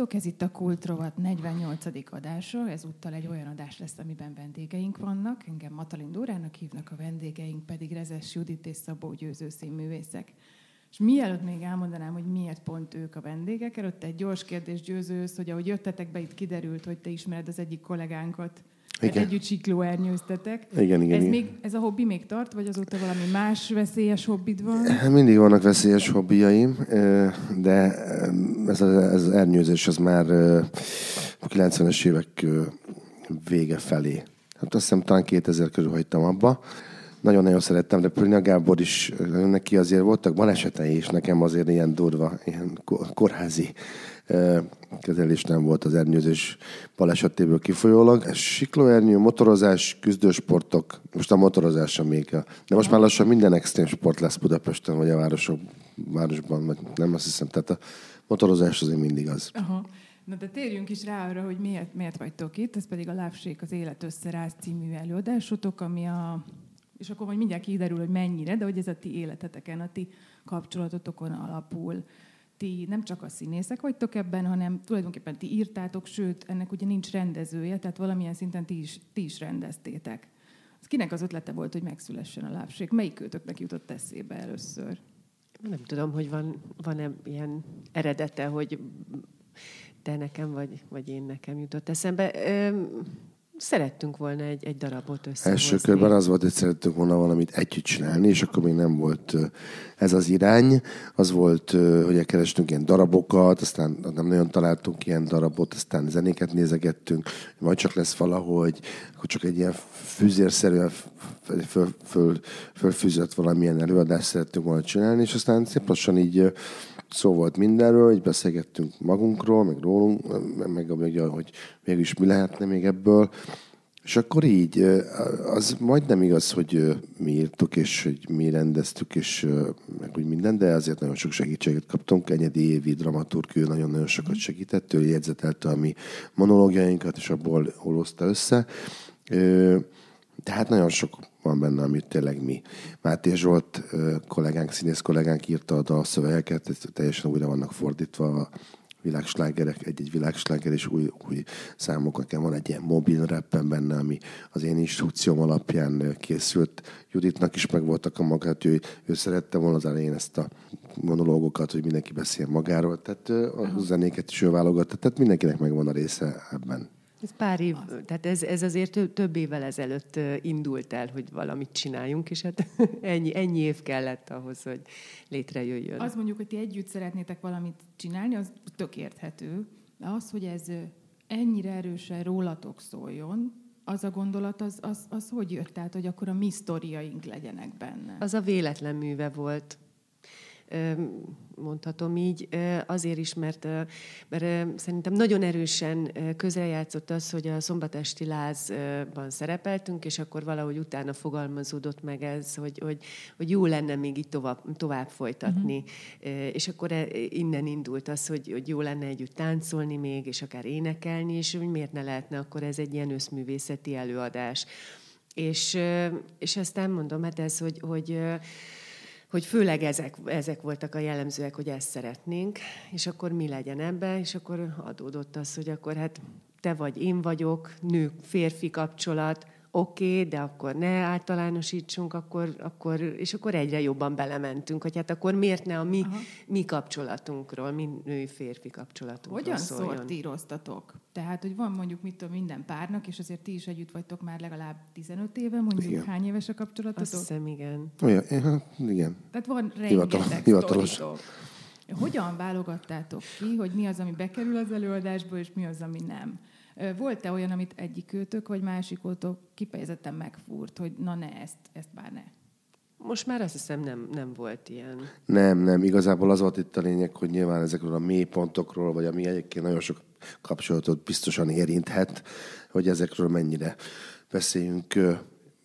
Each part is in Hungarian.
Sziasztok, ez itt a Kultrovat 48. adása. Ezúttal egy olyan adás lesz, amiben vendégeink vannak. Engem Matalin Dórának hívnak, a vendégeink pedig Rezes Judit és Szabó Győző színművészek. És mielőtt még elmondanám, hogy miért pont ők a vendégek, előtte egy gyors kérdés győzősz, hogy ahogy jöttetek be, itt kiderült, hogy te ismered az egyik kollégánkat, igen. együtt siklóernyőztetek. Igen, igen, ez, igen. Még, ez a hobbi még tart, vagy azóta valami más veszélyes hobbid van? Mindig vannak veszélyes hobbiaim, de ez, az, ez az ernyőzés az már a 90-es évek vége felé. Hát azt hiszem talán 2000 körül hagytam abba. Nagyon-nagyon szerettem, de Prina Gábor is, neki azért voltak balesetei, és nekem azért ilyen durva, ilyen kórházi kezelés nem volt az ernyőzés balesetéből kifolyólag. Siklóernyő, motorozás, küzdősportok, most a motorozás sem még. De most már lassan minden extrém sport lesz Budapesten, vagy a városok, városban, vagy nem azt hiszem. Tehát a motorozás azért mindig az. Aha. Na de térjünk is rá arra, hogy miért, miért vagytok itt. Ez pedig a Lávsék az Élet Összeráz című előadásotok, ami a és akkor majd mindjárt kiderül, hogy mennyire, de hogy ez a ti életeteken, a ti kapcsolatotokon alapul ti nem csak a színészek vagytok ebben, hanem tulajdonképpen ti írtátok, sőt, ennek ugye nincs rendezője, tehát valamilyen szinten ti is, ti is rendeztétek. Az kinek az ötlete volt, hogy megszülessen a lábség? Melyik őtöknek jutott eszébe először? Nem tudom, hogy van, van-e ilyen eredete, hogy te nekem, vagy, vagy én nekem jutott eszembe. Szerettünk volna egy, egy darabot összehozni. Első körben az volt, hogy szerettünk volna valamit együtt csinálni, és akkor még nem volt ez az irány. Az volt, hogy kerestünk ilyen darabokat, aztán nem nagyon találtunk ilyen darabot, aztán zenéket nézegettünk, majd csak lesz valahogy, akkor csak egy ilyen fűzérszerűen föl, föl, föl, fölfűzött valamilyen előadást szerettünk volna csinálni, és aztán szép lassan így szó volt mindenről, így beszélgettünk magunkról, meg rólunk, meg, meg hogy mégis mi lehetne még ebből. És akkor így, az majdnem igaz, hogy mi írtuk, és hogy mi rendeztük, és meg úgy minden, de azért nagyon sok segítséget kaptunk. Enyedi Évi dramaturg, ő nagyon-nagyon sokat segített, ő jegyzetelte a mi monológiainkat, és abból hozta össze. Tehát nagyon sok van benne, amit tényleg mi. Máté Zsolt kollégánk, színész kollégánk írta a dalszövegeket, teljesen újra vannak fordítva a világslágerek, egy-egy világsláger, és új, új számok, nekem van egy ilyen mobil rappen benne, ami az én instrukcióm alapján készült. Juditnak is meg voltak a magát, ő, ő szerette volna az elején ezt a monológokat, hogy mindenki beszél magáról, tehát a zenéket is ő válogatta, tehát mindenkinek megvan a része ebben. Ez pár év, az. tehát ez, ez azért több évvel ezelőtt indult el, hogy valamit csináljunk, és hát ennyi, ennyi év kellett ahhoz, hogy létrejöjjön. Az mondjuk, hogy ti együtt szeretnétek valamit csinálni, az tök érthető. De az, hogy ez ennyire erősen rólatok szóljon, az a gondolat, az, az, az hogy jött? Tehát, hogy akkor a mi sztoriaink legyenek benne. Az a véletlen műve volt mondhatom így, azért is, mert, mert szerintem nagyon erősen közrejátszott az, hogy a szombatesti lázban szerepeltünk, és akkor valahogy utána fogalmazódott meg ez, hogy, hogy, hogy jó lenne még így tovább, tovább folytatni. Uh-huh. És akkor e, innen indult az, hogy, hogy jó lenne együtt táncolni még, és akár énekelni, és hogy miért ne lehetne akkor ez egy ilyen összművészeti előadás. És, és aztán mondom, hát ez, hogy, hogy hogy főleg ezek, ezek voltak a jellemzőek, hogy ezt szeretnénk, és akkor mi legyen ebbe, és akkor adódott az, hogy akkor hát te vagy, én vagyok, nő-férfi kapcsolat, oké, okay, de akkor ne általánosítsunk, akkor, akkor, és akkor egyre jobban belementünk, hogy hát akkor miért ne a mi, mi kapcsolatunkról, mi női-férfi kapcsolatunkról Hogyan szóljon? szortíroztatok? Tehát, hogy van mondjuk mit tudom, minden párnak, és azért ti is együtt vagytok már legalább 15 éve, mondjuk igen. hány éves a kapcsolatotok? Azt hiszem, igen. Olyan, igen. Tehát van rengeteg Hivatalos. Hogyan válogattátok ki, hogy mi az, ami bekerül az előadásba, és mi az, ami nem? Volt-e olyan, amit egyik őtök, vagy másikótok kifejezetten megfúrt, hogy na ne, ezt, ezt már ne? Most már azt hiszem nem, nem volt ilyen. Nem, nem. Igazából az volt itt a lényeg, hogy nyilván ezekről a mélypontokról, vagy ami egyébként nagyon sok kapcsolatot biztosan érinthet, hogy ezekről mennyire beszéljünk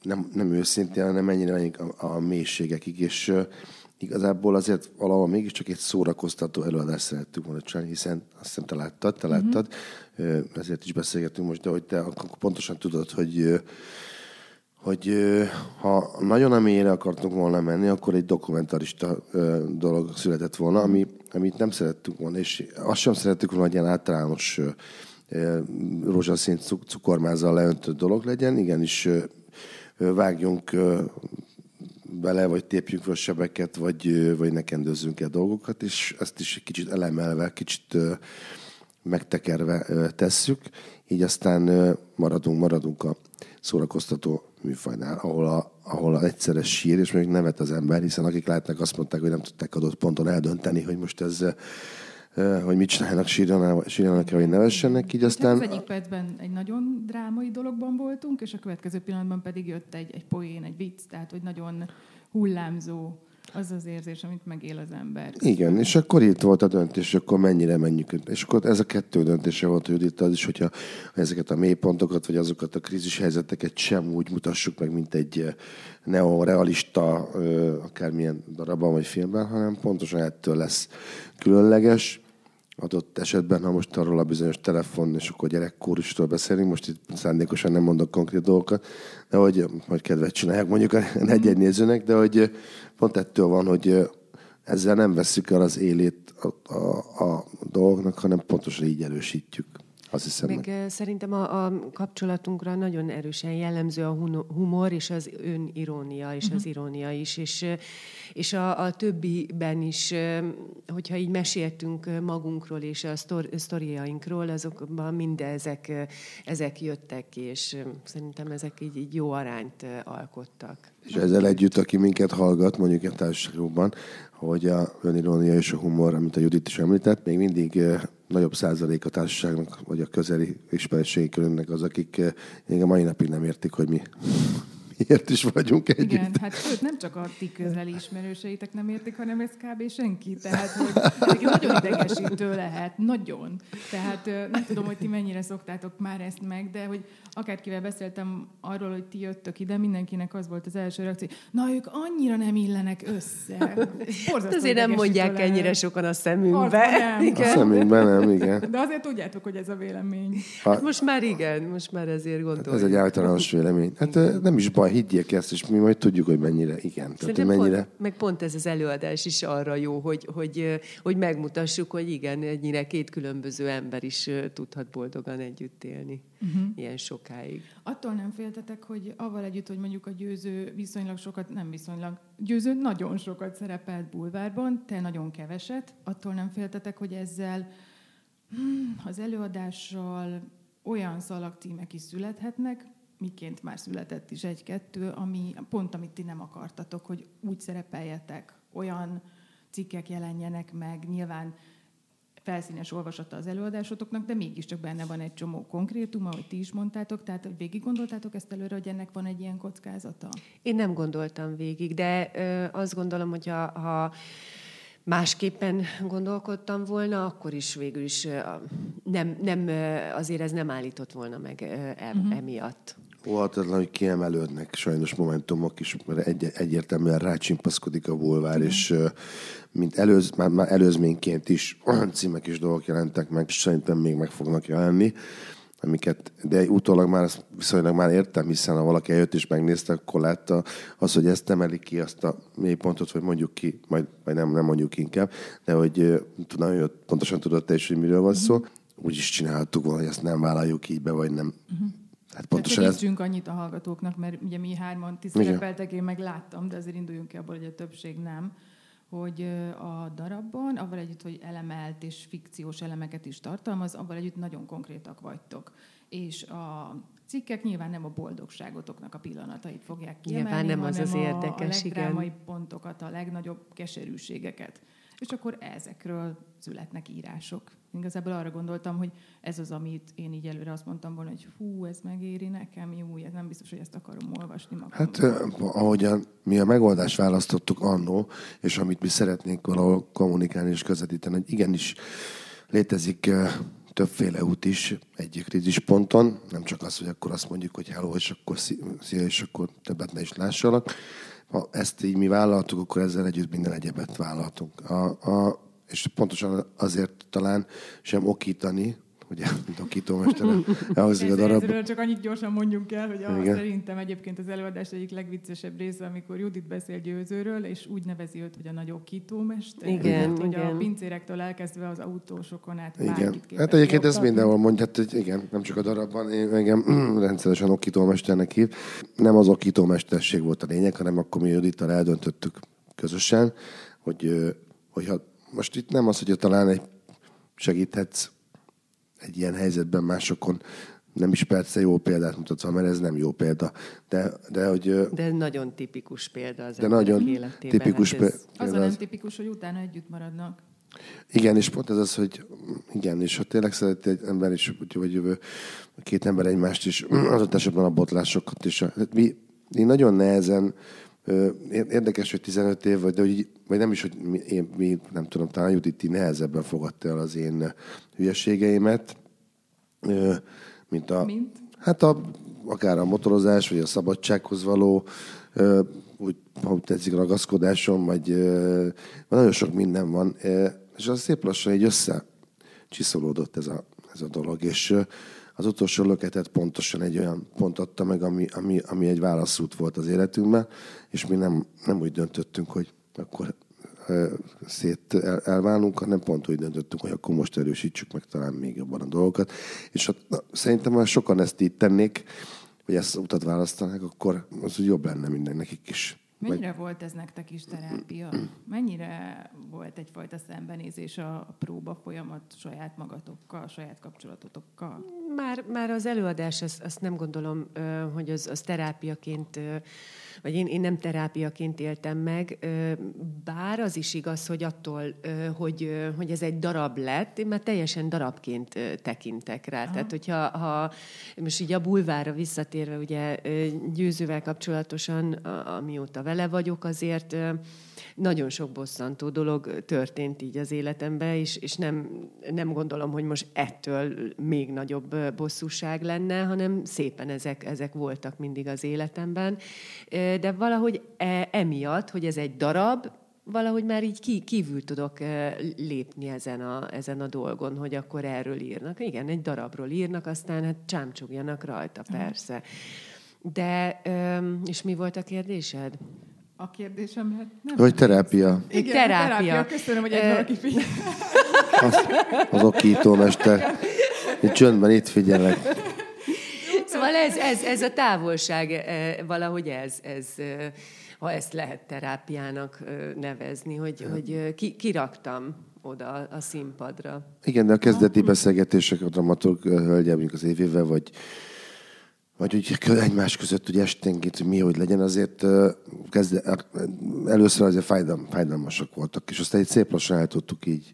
nem, nem őszintén, hanem mennyire a, a mélységekig, és igazából azért valahol mégiscsak egy szórakoztató előadást szerettük volna csinálni, hiszen azt hiszem te láttad, te láttad, uh-huh. ezért is beszélgetünk most, de hogy te akkor pontosan tudod, hogy hogy ha nagyon a mélyre akartunk volna menni, akkor egy dokumentarista dolog született volna, ami, amit nem szerettünk volna, és azt sem szerettük volna, hogy ilyen általános rózsaszín cukormázzal leöntött dolog legyen. Igenis vágjunk bele, vagy tépjünk fel sebeket, vagy, vagy ne kendőzzünk el dolgokat, és ezt is egy kicsit elemelve, kicsit megtekerve tesszük, így aztán maradunk, maradunk a szórakoztató műfajnál, ahol, a, ahol a egyszeres sír, és még nevet az ember, hiszen akik látnak, azt mondták, hogy nem tudták adott ponton eldönteni, hogy most ez hogy mit csinálnak, sírjanak-e, vagy nevessenek, így aztán... Az egyik percben egy nagyon drámai dologban voltunk, és a következő pillanatban pedig jött egy, egy poén, egy vicc, tehát hogy nagyon hullámzó az az érzés, amit megél az ember. Igen, és akkor itt volt a döntés, hogy akkor mennyire menjük. És akkor ez a kettő döntése volt, hogy itt az is, hogyha ezeket a mélypontokat, vagy azokat a krízis helyzeteket sem úgy mutassuk meg, mint egy neorealista, akármilyen darabban vagy filmben, hanem pontosan ettől lesz különleges adott esetben, ha most arról a bizonyos telefon, és akkor gyerekkórustól beszélünk, most itt szándékosan nem mondok konkrét dolgokat, de hogy, hogy kedvet csinálják mondjuk a egy-egy nézőnek, de hogy pont ettől van, hogy ezzel nem veszük el az élét a, a, a dolgoknak, hanem pontosan így erősítjük. Azt hiszem. Meg, meg. szerintem a, a kapcsolatunkra nagyon erősen jellemző a humor és az önirónia, és uh-huh. az irónia is. És, és a, a többiben is, hogyha így meséltünk magunkról és a sztoriainkról, azokban mindezek ezek jöttek ki, és szerintem ezek így, így jó arányt alkottak. És ezzel együtt, aki minket hallgat, mondjuk a társaságban, hogy a önirónia és a humor, amit a Judit is említett, még mindig nagyobb százalék a társaságnak, vagy a közeli ismeretségi körünknek az, akik még a mai napig nem értik, hogy mi miért is vagyunk együtt. Igen, hát sőt, nem csak a ti közeli ismerőseitek nem értik, hanem ez kb. senki. Tehát, hogy nagyon idegesítő lehet, nagyon. Tehát nem tudom, hogy ti mennyire szoktátok már ezt meg, de hogy akárkivel beszéltem arról, hogy ti jöttök ide, mindenkinek az volt az első reakció, na ők annyira nem illenek össze. Borzasztó Azért nem mondják lehet. ennyire sokan a szemünkbe. Nem. Igen. A szemünkben nem, igen. De azért tudjátok, hogy ez a vélemény. Hát most már igen, most már ezért gondolom. Hát ez egy általános vélemény. Hát nem is baj, higgyék ezt, és mi majd tudjuk, hogy mennyire igen. Tehát, hogy mennyire... Pont, meg pont ez az előadás is arra jó, hogy, hogy, hogy megmutassuk, hogy igen, ennyire két különböző ember is tudhat boldogan együtt élni. Uh-huh. Ilyen sok sokáig. Attól nem féltetek, hogy avval együtt, hogy mondjuk a győző viszonylag sokat, nem viszonylag, győző nagyon sokat szerepelt bulvárban, te nagyon keveset, attól nem féltetek, hogy ezzel hmm, az előadással olyan szalagcímek is születhetnek, miként már született is egy-kettő, ami pont amit ti nem akartatok, hogy úgy szerepeljetek, olyan cikkek jelenjenek meg, nyilván felszínes olvasata az előadásotoknak, de mégiscsak benne van egy csomó konkrétum, ahogy ti is mondtátok, tehát hogy végig gondoltátok ezt előre, hogy ennek van egy ilyen kockázata? Én nem gondoltam végig, de ö, azt gondolom, hogy ha, ha másképpen gondolkodtam volna, akkor is végül is nem, nem, azért ez nem állított volna meg uh-huh. emiatt. Óhatatlan, hogy kiemelődnek sajnos momentumok is, mert egy, egyértelműen rácsimpaszkodik a bulvár, uh-huh. és mint előz, már, már előzményként is olyan címek és dolgok jelentek meg, és szerintem még meg fognak jelenni, amiket, de utólag már viszonylag már értem, hiszen ha valaki eljött és megnézte, akkor látta az, hogy ezt emeli ki, azt a mélypontot, vagy mondjuk ki, majd, majd nem, nem mondjuk inkább, de hogy nagyon pontosan tudott te is, hogy miről van szó. Úgy is csinálhattuk volna, hogy ezt nem vállaljuk így be, vagy nem. Uh-huh. Hát pontosan ez... annyit a hallgatóknak, mert ugye mi hárman ti szerepeltek, én meg láttam, de azért induljunk ki abból, hogy a többség nem hogy a darabban, avval együtt, hogy elemelt és fikciós elemeket is tartalmaz, avval együtt nagyon konkrétak vagytok. És a cikkek nyilván nem a boldogságotoknak a pillanatait fogják kiemelni, nyilván nem az az érdekes, a, a legdrámai igen. pontokat, a legnagyobb keserűségeket. És akkor ezekről születnek írások. Igazából arra gondoltam, hogy ez az, amit én így előre azt mondtam volna, hogy hú, ez megéri nekem, jó, ez nem biztos, hogy ezt akarom olvasni magamban. Hát ahogyan mi a megoldást választottuk annó, és amit mi szeretnénk valahol kommunikálni és közvetíteni, hogy igenis létezik többféle út is egy krízisponton, nem csak az, hogy akkor azt mondjuk, hogy hello, és akkor szia, és akkor többet ne is lássalak. Ha ezt így mi vállaltuk, akkor ezzel együtt minden egyebet vállaltunk. A, a, és pontosan azért talán sem okítani, ugye, elhozik a darab. Ezzel csak annyit gyorsan mondjunk el, hogy a, szerintem egyébként az előadás egyik legviccesebb része, amikor Judit beszél Győzőről, és úgy nevezi őt, hogy a nagy okítómester. Igen, hát, hogy igen. a pincérektől elkezdve az autósokon át igen. Hát egyébként ez mindenhol mondja, hát, hogy igen, nem csak a darabban, én engem rendszeresen okítómesternek hív. Nem az okítómesterség volt a lényeg, hanem akkor mi Judittal eldöntöttük közösen, hogy, hogyha most itt nem az, hogy talán egy segíthetsz egy ilyen helyzetben másokon, nem is persze jó példát mutatva, mert ez nem jó példa. De, de, hogy, de nagyon tipikus példa az de nagyon életében. Tipikus hát ez... példa. Az nem tipikus, hogy utána együtt maradnak. Igen, és pont ez az, hogy igen, és ha tényleg szeret egy ember is, vagy, vagy két ember egymást is, az esetben a botlásokat is. Hát mi, én nagyon nehezen Érdekes, hogy 15 év, vagy, de hogy, vagy nem is, hogy mi, én, mi nem tudom, talán Judit nehezebben fogadta el az én hülyeségeimet, mint a... Mint? Hát a, akár a motorozás, vagy a szabadsághoz való, úgy, ha tetszik, ragaszkodásom, vagy nagyon sok minden van, és az szép lassan így össze csiszolódott ez a, ez a dolog, és az utolsó löketet pontosan egy olyan pont adta meg, ami, ami, ami egy válaszút volt az életünkben, és mi nem, nem úgy döntöttünk, hogy akkor szét el, elválunk, hanem pont úgy döntöttünk, hogy akkor most erősítsük meg talán még jobban a dolgokat. És hát, na, szerintem, ha sokan ezt így tennék, vagy ezt utat választanák, akkor az úgy jobb lenne mindennek is. Mennyire Vagy... volt ez nektek is terápia? Mennyire volt egyfajta szembenézés a próba folyamat saját magatokkal, saját kapcsolatotokkal? Már, már az előadás, azt, azt nem gondolom, hogy az, az terápiaként, vagy én, én nem terápiaként éltem meg, bár az is igaz, hogy attól, hogy, hogy ez egy darab lett, én már teljesen darabként tekintek rá. Aha. Tehát, hogyha ha, most így a bulvára visszatérve, ugye győzővel kapcsolatosan, amióta vele vagyok, azért nagyon sok bosszantó dolog történt így az életemben, és, és nem, nem gondolom, hogy most ettől még nagyobb bosszúság lenne, hanem szépen ezek, ezek voltak mindig az életemben. De valahogy e, emiatt, hogy ez egy darab, valahogy már így kívül tudok lépni ezen a, ezen a dolgon, hogy akkor erről írnak. Igen, egy darabról írnak, aztán hát csámcsogjanak rajta, persze. De, és mi volt a kérdésed? A kérdésem, hát nem. Hogy terápia. Igen, terápia. terápia. Köszönöm, hogy egy valaki figyel. Az, az okítómester. Itt csöndben itt figyelek. Szóval ez, ez, ez a távolság, valahogy ez, ez, ha ezt lehet terápiának nevezni, hogy, hogy ki, kiraktam oda a színpadra. Igen, de a kezdeti beszélgetések a dramaturg hölgyel, az évével, vagy vagy úgy egymás között hogy esténként, hogy mi, hogy legyen, azért kezde, először azért fájdalm, fájdalmasak voltak, és aztán egy szép lassan el tudtuk így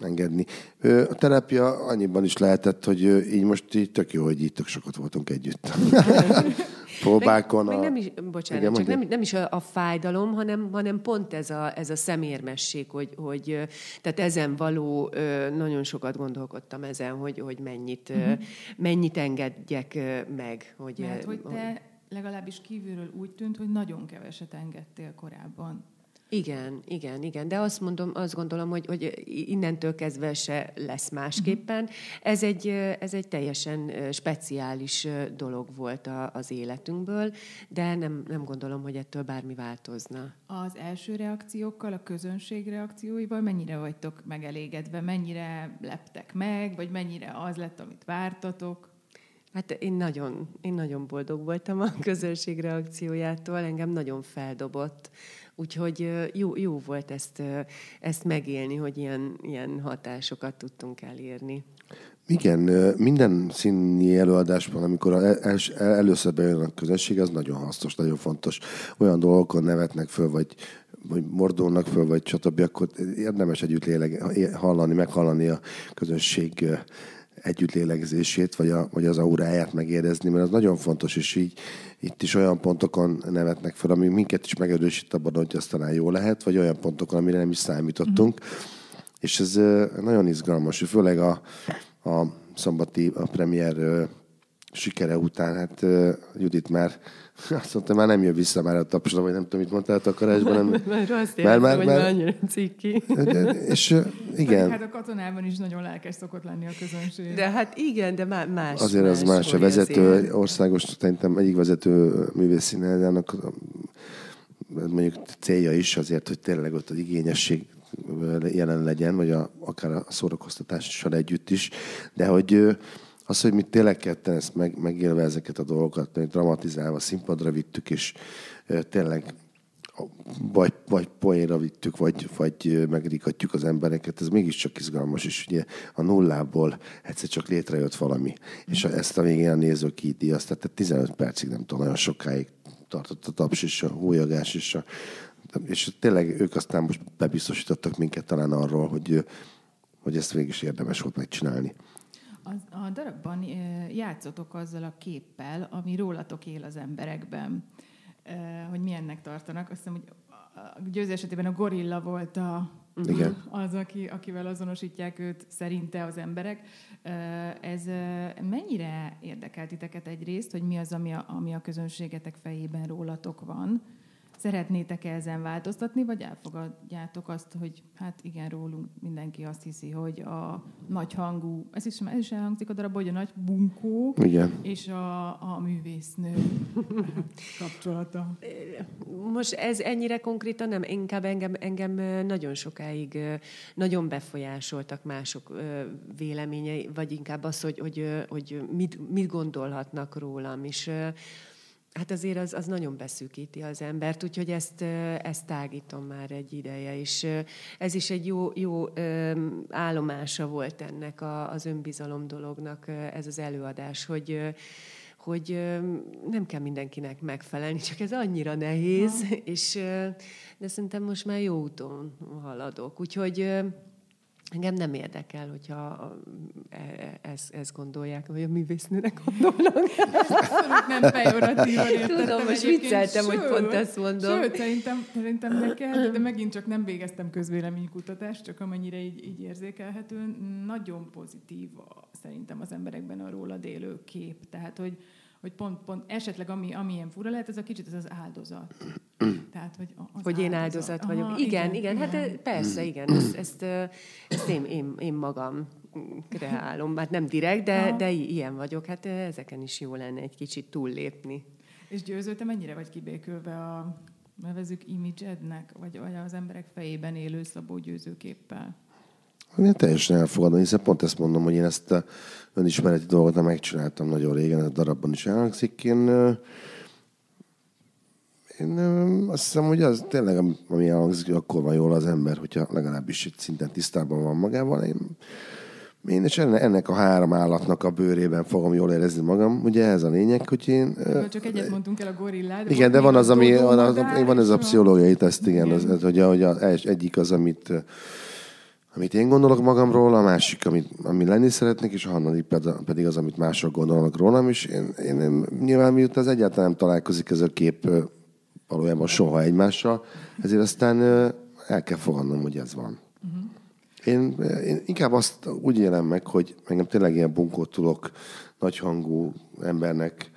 engedni. A terápia annyiban is lehetett, hogy így most így tök jó, hogy így tök sokat voltunk együtt. próbákon. Meg, a... meg nem is, bocsánat, Igen, csak nem, nem is a, a fájdalom, hanem, hanem pont ez a, ez a szemérmesség, hogy, hogy tehát ezen való, nagyon sokat gondolkodtam ezen, hogy, hogy mennyit, uh-huh. mennyit engedjek meg. Hogy, Mert hogy te legalábbis kívülről úgy tűnt, hogy nagyon keveset engedtél korábban. Igen, igen, igen, de azt mondom, azt gondolom, hogy, hogy innentől kezdve se lesz másképpen. Ez egy, ez egy teljesen speciális dolog volt a, az életünkből, de nem, nem gondolom, hogy ettől bármi változna. Az első reakciókkal, a közönség reakcióival mennyire vagytok megelégedve, mennyire leptek meg, vagy mennyire az lett, amit vártatok? Hát én nagyon, én nagyon boldog voltam a közönség reakciójától, engem nagyon feldobott Úgyhogy jó, jó volt ezt, ezt megélni, hogy ilyen, ilyen hatásokat tudtunk elérni. Igen, minden színi előadásban, amikor el, először bejön a közönség, az nagyon hasznos, nagyon fontos. Olyan dolgokon nevetnek föl, vagy, vagy mordulnak föl, vagy stb., akkor érdemes együtt léleg, hallani, meghallani a közönség együttlélegzését, vagy, a, vagy az auráját megérezni, mert az nagyon fontos, és így itt is olyan pontokon nevetnek fel, ami minket is megerősít abban, hogy az talán jó lehet, vagy olyan pontokon, amire nem is számítottunk. Mm-hmm. És ez nagyon izgalmas, főleg a, a szombati a premier sikere után, hát Judit már azt mondta, már nem jön vissza már a tapsolom, vagy nem tudom, mit mondtál a takarásban. Nem, már azt érzem, már, hogy már annyira ciki. De, és igen. Hát a katonában is nagyon lelkes szokott lenni a közönség. De hát igen, de más. Azért más, az más. A vezető, azért. országos, szerintem egyik vezető művészszíneldának mondjuk célja is azért, hogy tényleg ott az igényesség jelen legyen, vagy a, akár a szórakoztatással együtt is, de hogy az, hogy mi tényleg ketten ezt meg, megélve ezeket a dolgokat, dramatizálva színpadra vittük, és tényleg vagy, vagy poénra vittük, vagy, vagy megrikatjuk az embereket, ez mégiscsak izgalmas, és ugye a nullából egyszer csak létrejött valami, és ezt a végén a néző kiíti, tehát 15 percig, nem tudom, nagyon sokáig tartott a taps és a hólyagás, és, a, és tényleg ők aztán most bebiztosítottak minket talán arról, hogy, hogy ezt végig is érdemes volt megcsinálni. A darabban játszotok azzal a képpel, ami rólatok él az emberekben, hogy milyennek tartanak. Azt hiszem, hogy a győző esetében a gorilla volt a, Igen. az, aki, akivel azonosítják őt szerinte az emberek. Ez mennyire érdekel titeket egyrészt, hogy mi az, ami a, ami a közönségetek fejében rólatok van, Szeretnétek ezen változtatni, vagy elfogadjátok azt, hogy hát igen, rólunk mindenki azt hiszi, hogy a nagy hangú, ez is, ez is elhangzik a darab, hogy a nagy bunkó igen. és a, a művésznő kapcsolata. Most ez ennyire konkrétan nem, inkább engem, engem nagyon sokáig nagyon befolyásoltak mások véleményei, vagy inkább az, hogy, hogy, hogy mit, mit gondolhatnak rólam, és Hát azért az, az nagyon beszűkíti az embert, úgyhogy ezt, ezt tágítom már egy ideje, és ez is egy jó, jó állomása volt ennek a, az önbizalom dolognak, ez az előadás, hogy, hogy nem kell mindenkinek megfelelni, csak ez annyira nehéz, ha. és de szerintem most már jó úton haladok. Úgyhogy Engem nem érdekel, hogyha e, ezt ez gondolják, vagy a művésznőnek gondolnak. nem pejoratívan Tudom, most vicceltem, hogy pont ezt mondom. Sőt, szerintem, szerintem neked, de megint csak nem végeztem közvéleménykutatást, csak amennyire így, így érzékelhető, nagyon pozitív szerintem az emberekben a rólad élő kép. Tehát, hogy, hogy pont, pont esetleg ami, amilyen fura lehet, ez a kicsit ez az áldozat. Tehát, hogy, az hogy én áldozat vagyok. Aha, igen, igen, igen, hát igen. persze, igen, ezt, ezt, ezt én, én, én magam kreálom, hát nem direkt, de, de ilyen vagyok, hát ezeken is jó lenne egy kicsit túllépni. És győző, te mennyire vagy kibékülve a nevezük image-ednek, vagy, vagy az emberek fejében élő Szabó győzőképpel? Én teljesen elfogadom, hiszen pont ezt mondom, hogy én ezt a önismereti dolgot megcsináltam nagyon régen, a darabban is elhangzik. Én, én azt hiszem, hogy az tényleg, ami elhangzik, akkor van jól az ember, hogyha legalábbis egy szinten tisztában van magával. Én, én is ennek a három állatnak a bőrében fogom jól érezni magam. Ugye ez a lényeg, hogy én... Csak egyet mondtunk el a gorillát. Igen, de van az, ami, van, az, van ez a pszichológiai teszt, igen, igen. Az, az, hogy, hogy a, egyik az, amit amit én gondolok magamról, a másik, amit, ami lenni szeretnék, és a harmadik pedig az, amit mások gondolnak rólam, és én, én, én nyilván miután az egyáltalán nem találkozik ez a kép valójában soha egymással, ezért aztán el kell fogadnom, hogy ez van. Uh-huh. Én, én inkább azt úgy élem meg, hogy engem tényleg ilyen bunkót tudok nagyhangú embernek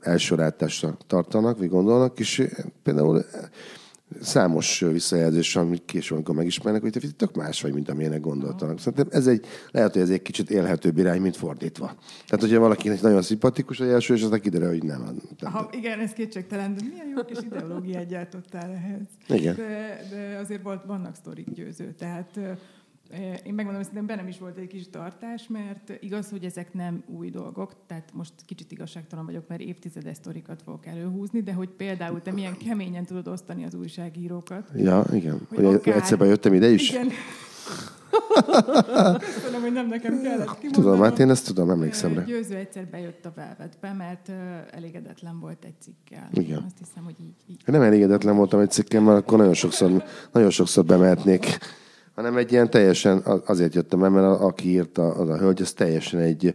elsőrátásra tartanak, vagy gondolnak, és például számos visszajelzés, amit később, amikor megismernek, hogy te tök más vagy, mint amilyenek gondoltanak. Szerintem ez egy, lehet, hogy ez egy kicsit élhetőbb irány, mint fordítva. Tehát, hogyha valakinek nagyon szimpatikus a első, és aztán kiderül, hogy nem. Tehát, Aha, igen, ez kétségtelen, de milyen jó kis ideológiát gyártottál ehhez. Igen. De, de azért volt, vannak sztorik győző, tehát én megmondom, hogy szerintem bennem is volt egy kis tartás, mert igaz, hogy ezek nem új dolgok, tehát most kicsit igazságtalan vagyok, mert évtizedes sztorikat fogok előhúzni, de hogy például te milyen keményen tudod osztani az újságírókat. Ja, igen. Hogy, akár... egyszer bejöttem ide is. Igen. Köszönöm, hogy nem nekem kellett kimondanom. Tudom, hát én ezt tudom, emlékszem rá. Győző egyszer bejött a Velvetbe, mert elégedetlen volt egy cikkel. Igen. Azt hiszem, hogy így, így. Nem elégedetlen voltam egy cikkel, mert akkor nagyon sokszor, nagyon sokszor bemehetnék hanem egy ilyen teljesen, azért jöttem el, mert aki írta, az a hölgy, az teljesen egy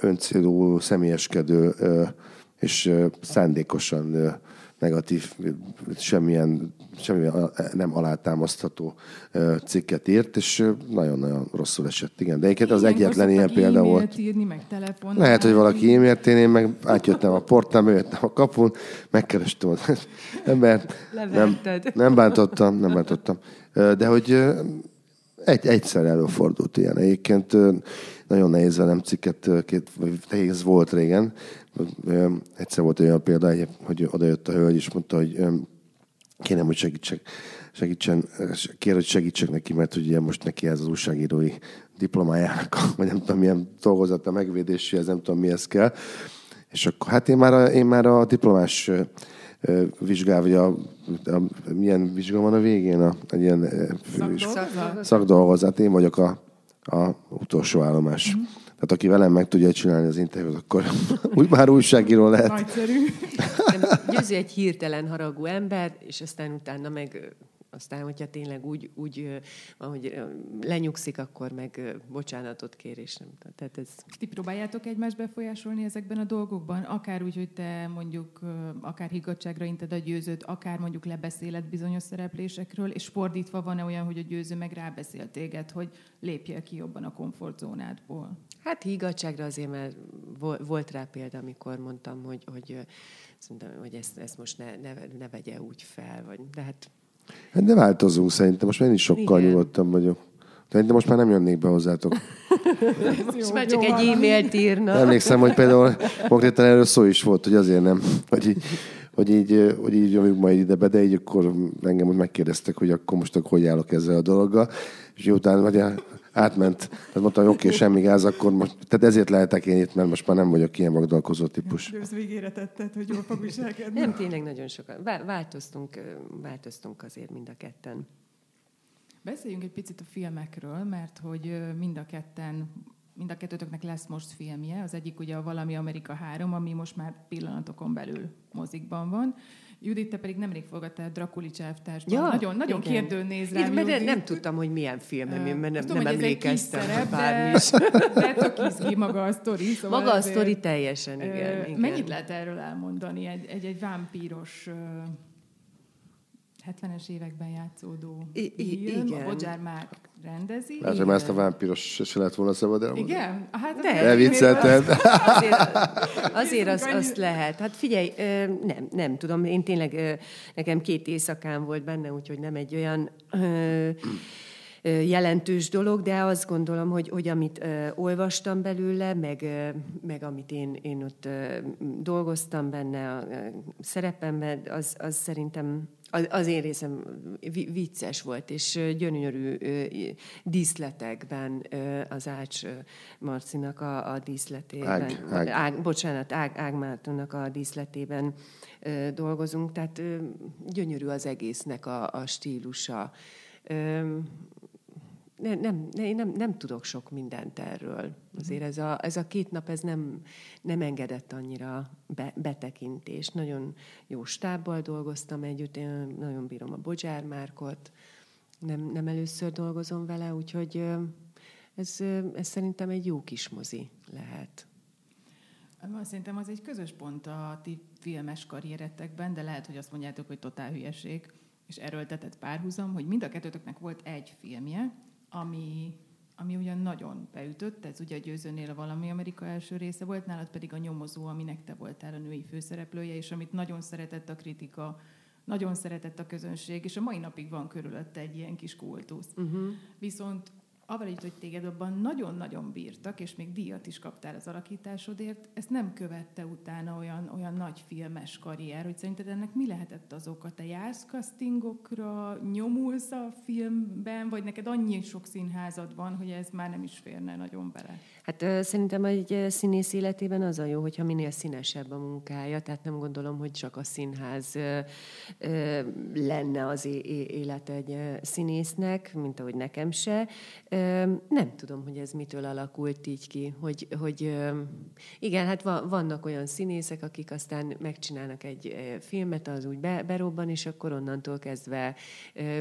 öncélú, személyeskedő és szándékosan negatív, semmilyen, semmilyen nem alátámasztható cikket írt, és nagyon-nagyon rosszul esett. Igen, de egyébként az egyetlen ilyen példa volt. Írni, meg telefon, Lehet, hogy valaki e-mailt én meg átjöttem a portán, bejöttem a kapun, megkerestem az embert. Nem, nem bántottam, nem bántottam. De hogy egy, egyszer előfordult ilyen. Egyébként nagyon nehéz velem cikket, két, vagy nehéz volt régen. Egyszer volt olyan példa, hogy odajött a hölgy, és mondta, hogy kérem, hogy segítsek, segítsen, kér, hogy segítsek neki, mert ugye most neki ez az újságírói diplomájának, vagy nem tudom, milyen dolgozata megvédéséhez, nem tudom, mihez kell. És akkor hát én már a, én már a diplomás vizsgál, vagy a, a, milyen vizsga van a végén? A, egy ilyen szakdolgozat. Én vagyok a, a utolsó állomás. Mm-hmm. Tehát aki velem meg tudja csinálni az interjút, akkor úgy már újságíró lehet. Nagyszerű. Győző egy hirtelen haragú ember, és aztán utána meg aztán, hogyha tényleg úgy, úgy van, hogy lenyugszik, akkor meg bocsánatot kér, és nem. Tehát ez... Ti próbáljátok egymást befolyásolni ezekben a dolgokban? Akár úgy, hogy te mondjuk akár higgadságra inted a győzőt, akár mondjuk lebeszéled bizonyos szereplésekről, és fordítva van-e olyan, hogy a győző meg rábeszél téged, hogy lépjél ki jobban a komfortzónádból? Hát higgadságra azért, mert volt rá példa, amikor mondtam, hogy, hogy, hogy ezt, ezt most ne, ne, ne vegye úgy fel, vagy, de hát Hát de változunk szerintem, most már én is sokkal Igen. nyugodtabb vagyok. De most már nem jönnék be hozzátok. most már csak egy e-mailt írna. Emlékszem, hogy például konkrétan erről szó is volt, hogy azért nem, hogy így, hogy így, hogy így jövünk majd ide be, de így akkor engem úgy megkérdeztek, hogy akkor most akkor hogy állok ezzel a dologgal. És utána, vagy átment. Tehát mondtam, hogy oké, okay, semmi gáz, akkor most, tehát ezért lehetek én itt, mert most már nem vagyok ilyen magdalkozó típus. Ősz végére tetted, hogy jól fog viselkedni. Nem, tényleg nagyon sokan. Változtunk, változtunk azért mind a ketten. Beszéljünk egy picit a filmekről, mert hogy mind a ketten mind a kettőtöknek lesz most filmje. Az egyik ugye a Valami Amerika 3, ami most már pillanatokon belül mozikban van. Judit, te pedig nemrég fogadtál Drakulics elvtársban. Ja, nagyon, nagyon igen. kérdőn néz rám, igen, mert nem tudtam, hogy milyen film, uh, mert nem, tudom, nem emlékeztem szerep, bármi de, de tök izgi maga a sztori. Szóval maga a sztori teljesen, igen, uh, igen. Mennyit lehet erről elmondani? Egy, egy, egy vámpíros uh, 70-es években játszódó I- film, igen. a Bodzsár már rendezi. Hát, hogy már ezt a vámpiros se lehet volna szabad elmondani. Igen? Hát, De, elviccelted. Azért, azért az, azt lehet. Hát figyelj, nem, nem tudom. Én tényleg, nekem két éjszakán volt benne, úgyhogy nem egy olyan jelentős dolog, de azt gondolom, hogy, hogy amit ö, olvastam belőle, meg, ö, meg amit én, én ott ö, dolgoztam benne a szerepemben, az, az szerintem az, az én részem vicces volt, és gyönyörű díszletekben az Ács Marcinak a, a díszletében, ág, ág. Ág, bocsánat, Ág, Ág Mártonnak a díszletében dolgozunk, tehát gyönyörű az egésznek a, a stílusa nem, nem, nem, nem tudok sok mindent erről. Azért ez a, ez a két nap ez nem, nem engedett annyira be, betekintést. Nagyon jó stábbal dolgoztam együtt, én nagyon bírom a Bodzsár Márkot, nem, nem először dolgozom vele, úgyhogy ez, ez szerintem egy jó kis mozi lehet. Szerintem az egy közös pont a ti filmes karrieretekben, de lehet, hogy azt mondjátok, hogy totál hülyeség, és erőltetett párhuzam, hogy mind a kettőtöknek volt egy filmje, ami, ami ugyan nagyon beütött, ez ugye a Győzőnél a Valami Amerika első része volt, nálad pedig a Nyomozó, aminek te voltál a női főszereplője, és amit nagyon szeretett a kritika, nagyon szeretett a közönség, és a mai napig van körülötte egy ilyen kis kultusz. Uh-huh. Viszont avval így, hogy téged abban nagyon-nagyon bírtak, és még díjat is kaptál az alakításodért, ezt nem követte utána olyan, olyan nagy filmes karrier, hogy szerinted ennek mi lehetett az oka? Te jársz castingokra, nyomulsz a filmben, vagy neked annyi sok színházad van, hogy ez már nem is férne nagyon bele? Hát szerintem egy színész életében az a jó, hogyha minél színesebb a munkája, tehát nem gondolom, hogy csak a színház lenne az élet egy színésznek, mint ahogy nekem se Nem tudom, hogy ez mitől alakult így ki, hogy, hogy igen, hát vannak olyan színészek, akik aztán megcsinálnak egy filmet, az úgy berobban, és akkor onnantól kezdve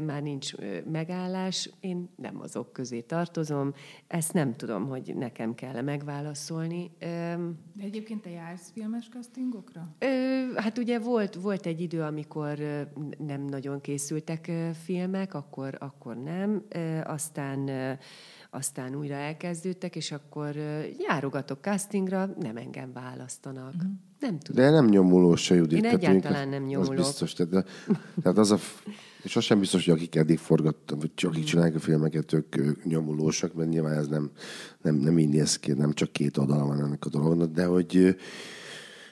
már nincs megállás. Én nem azok közé tartozom, ezt nem tudom, hogy nekem kell megválaszolni. De egyébként te jársz filmes castingokra? Hát ugye volt, volt egy idő, amikor nem nagyon készültek filmek, akkor, akkor nem. Aztán aztán újra elkezdődtek, és akkor járogatok castingra, nem engem választanak. Uh-huh. Nem tudom. De nem nyomulós se, Judit. Én tehát egyáltalán nem nyomulok. Az biztos. Tehát, tehát az a, és az sem biztos, hogy akik eddig forgattam, vagy akik csinálják a filmeket, ők, ők nyomulósak, mert nyilván ez nem, nem, nem így néz ki, nem csak két oldala van ennek a dolognak, de hogy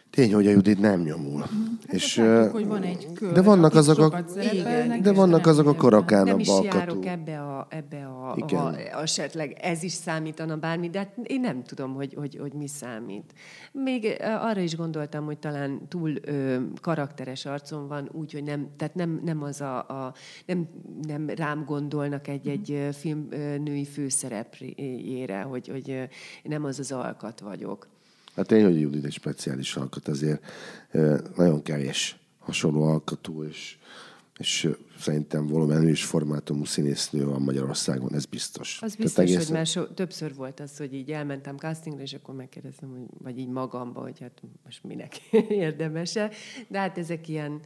Tény, hogy a Judit nem nyomul. Hát és, látjuk, hogy van egy kör, de vannak azok a, igen, de vannak azok a karakánabb Nem is alkatú. járok ebbe a, ebbe a igen. ha esetleg ez is számítana bármi, de hát én nem tudom, hogy, hogy, hogy mi számít. Még arra is gondoltam, hogy talán túl ö, karakteres arcom van, úgy, hogy nem, tehát nem, nem az a, a nem, nem rám gondolnak egy-egy film női főszerepjére, hogy, hogy nem az az alkat vagyok. Hát én, hogy Judit egy speciális alkat, azért nagyon kevés hasonló alkatú, és, és szerintem volumenű és formátumú színésznő van Magyarországon, ez biztos. Az biztos, egész... hogy már so, többször volt az, hogy így elmentem castingra, és akkor megkérdeztem, hogy, vagy így magamba, hogy hát most minek érdemese. De hát ezek ilyen,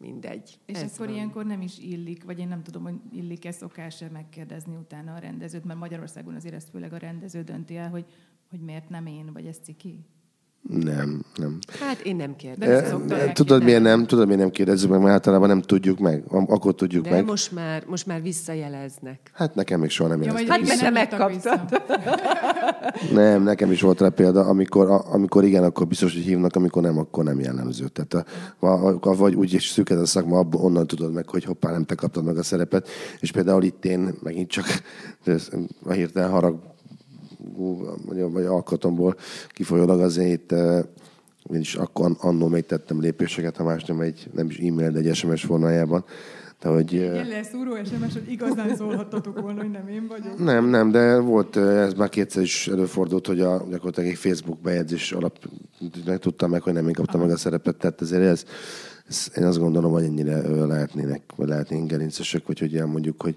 mindegy. És Ez akkor van. ilyenkor nem is illik, vagy én nem tudom, hogy illik-e szokás-e megkérdezni utána a rendezőt, mert Magyarországon azért ezt főleg a rendező dönti el, hogy hogy miért nem én, vagy ez ciki? Nem, nem. Hát én nem kérdezem. E, tudod, miért nem? Tudod, miért nem kérdezzük meg, mert általában nem tudjuk meg. Akkor tudjuk De meg. most már, most már visszajeleznek. Hát nekem még soha nem jeleztek. Ja, hát mert nem megkaptad. nem, nekem is volt rá példa, amikor, amikor igen, akkor biztos, hogy hívnak, amikor nem, akkor nem jellemző. Tehát a, a, vagy úgy is szűked a szakma, abban onnan tudod meg, hogy hoppá, nem te kaptad meg a szerepet. És például itt én megint csak a hirtelen harag vagy alkatomból kifolyólag azért én is akkor annól még tettem lépéseket, ha más nem, egy, nem is e-mail, de egy SMS formájában. De, hogy, Ilyen lesz szúró SMS, hogy igazán szólhattatok volna, hogy nem én vagyok. Nem, nem, de volt, ez már kétszer is előfordult, hogy a, gyakorlatilag egy Facebook bejegyzés alap tudtam meg, hogy nem én kaptam meg a szerepet, tehát ezért ez, ez, én azt gondolom, hogy ennyire lehetnének, vagy lehetnénk gerincesek, vagy hogy elmondjuk, hogy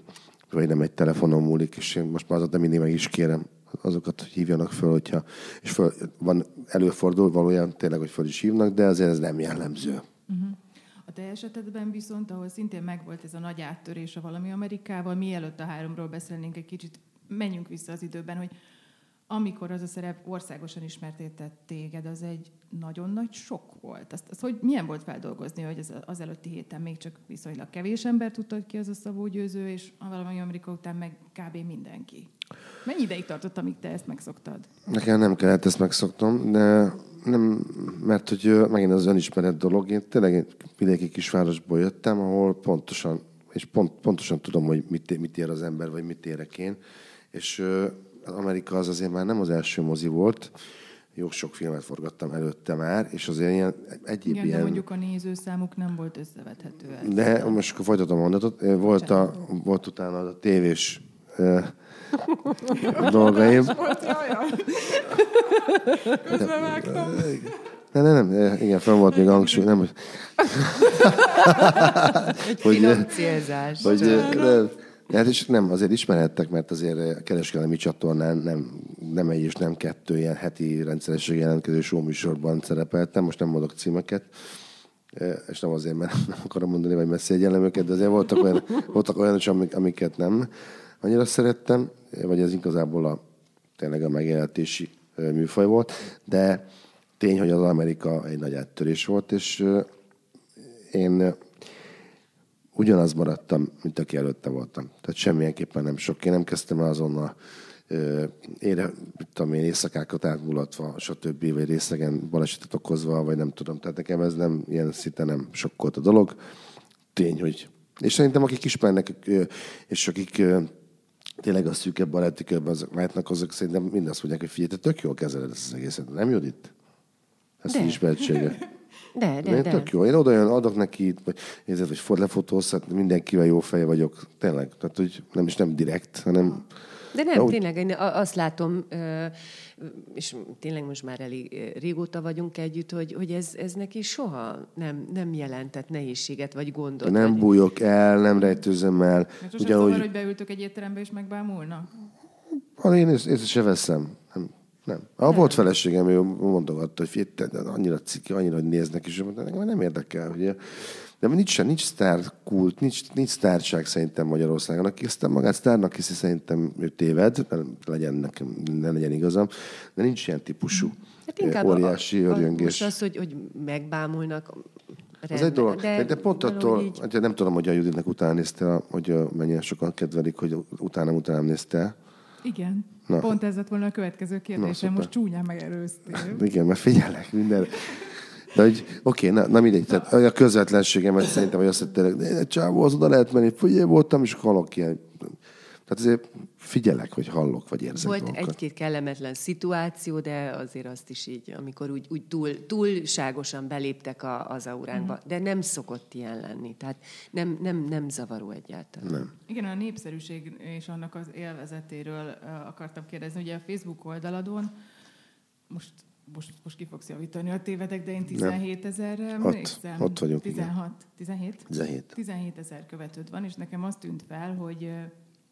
vagy nem egy telefonon múlik, és én most már nem mindig meg is kérem azokat hívjanak föl, hogyha, és föl, van előfordul valójában tényleg, hogy föl is hívnak, de azért ez nem jellemző. Uh-huh. A te esetedben viszont, ahol szintén megvolt ez a nagy áttörés a valami Amerikával, mielőtt a háromról beszélnénk egy kicsit, menjünk vissza az időben, hogy amikor az a szerep országosan ismertétett téged, az egy nagyon nagy sok volt. Azt, az, hogy milyen volt feldolgozni, hogy az, az előtti héten még csak viszonylag kevés ember tudta, hogy ki az a Szabó és a valami Amerika után meg kb. mindenki. Mennyi ideig tartott, amíg te ezt megszoktad? Nekem nem kellett ezt megszoktom, de nem, mert hogy megint az önismeret dolog. Én tényleg egy vidéki kisvárosból jöttem, ahol pontosan, és pont, pontosan tudom, hogy mit, mit ér az ember, vagy mit érek én. És Amerika az azért már nem az első mozi volt, jó sok filmet forgattam előtte már, és azért ilyen egyéb Igen, ilyen... de mondjuk a nézőszámuk nem volt összevethető. De most akkor folytatom a mondatot. Volt, a, volt utána a tévés dolgaim. Közbevágtam. Nem, nem, nem, igen, fel volt még hangsúly, nem, hogy... Egy hogy. Hogy, nem, Hát nem, azért ismerhettek, mert azért a kereskedelmi csatornán nem, nem egy és nem kettő ilyen heti rendszeresség jelentkező showműsorban szerepeltem, most nem mondok címeket, és nem azért, mert nem akarom mondani, vagy messzi egyenlemőket, de azért voltak olyan, voltak olyanok, amiket nem annyira szerettem, vagy ez igazából a, tényleg a megjelentési műfaj volt, de tény, hogy az Amerika egy nagy áttörés volt, és én ugyanaz maradtam, mint aki előtte voltam. Tehát semmilyenképpen nem sok. Én nem kezdtem el azonnal ére, tudom én, éjszakákat átmulatva, stb. vagy részegen balesetet okozva, vagy nem tudom. Tehát nekem ez nem, ilyen szinte nem sokkolt a dolog. Tény, hogy... És szerintem akik ismernek, és akik tényleg a szűkebb baráti körben azok látnak, azok szerintem mindazt mondják, hogy figyelj, te tök jól kezeled ezt az egészet. Nem, Judit? Ez az ismertsége. De, de, de. Tök jó. Én oda olyan adok neki, vagy nézed, hogy lefotózhat, mindenkivel jó feje vagyok. Tényleg. Tehát, hogy nem is nem direkt, hanem De nem, úgy... tényleg, én azt látom, és tényleg most már elég régóta vagyunk együtt, hogy, hogy ez, ez neki soha nem, nem jelentett nehézséget vagy gondot. Nem vagy... bújok el, nem rejtőzöm el. Mert Ugyanúgy... Szóval, hogy beültök egy étterembe és megbámulnak? Én észre se veszem. Nem. Nem. A nem. volt feleségem, ő mondogatta, hogy annyira ciki, annyira, hogy néznek, és nekem nem érdekel, hogy de nincs, nincs sztárkult, nincs, nincs sztárság szerintem Magyarországon. Aki aztán magát sztárnak hiszi, szerintem ő téved, legyen nekem, ne legyen igazam, de nincs ilyen típusú hát inkább óriási a, örjöngés. Most az, hogy, hogy megbámulnak, Rendben, az egy dolog. De, de pont attól, így... hát nem tudom, hogy a Juditnek utána nézte, hogy mennyire sokan kedvelik, hogy utána utána nézte. Igen. Na. Pont ez lett volna a következő kérdésem. Most csúnyán megerőztél. Igen, mert figyelek minden. De hogy, oké, na, na mindegy, tehát a közvetlenségemet szerintem, hogy azt mondta, csávó, az oda lehet menni, fogyé voltam, és hallok ilyen. Tehát azért figyelek, hogy hallok, vagy érzek Volt dolgokat. egy-két kellemetlen szituáció, de azért azt is így, amikor úgy, úgy túl, túlságosan beléptek a, az auránkba. Mm. De nem szokott ilyen lenni. Tehát nem, nem, nem zavaró egyáltalán. Nem. Igen, a népszerűség és annak az élvezetéről akartam kérdezni. Ugye a Facebook oldaladon most most, most ki fogsz javítani a tévedek, de én 17 ezerre emlékszem. Ott, ott vagyunk, 16, 17? 17. 17 ezer követőd van, és nekem azt tűnt fel, hogy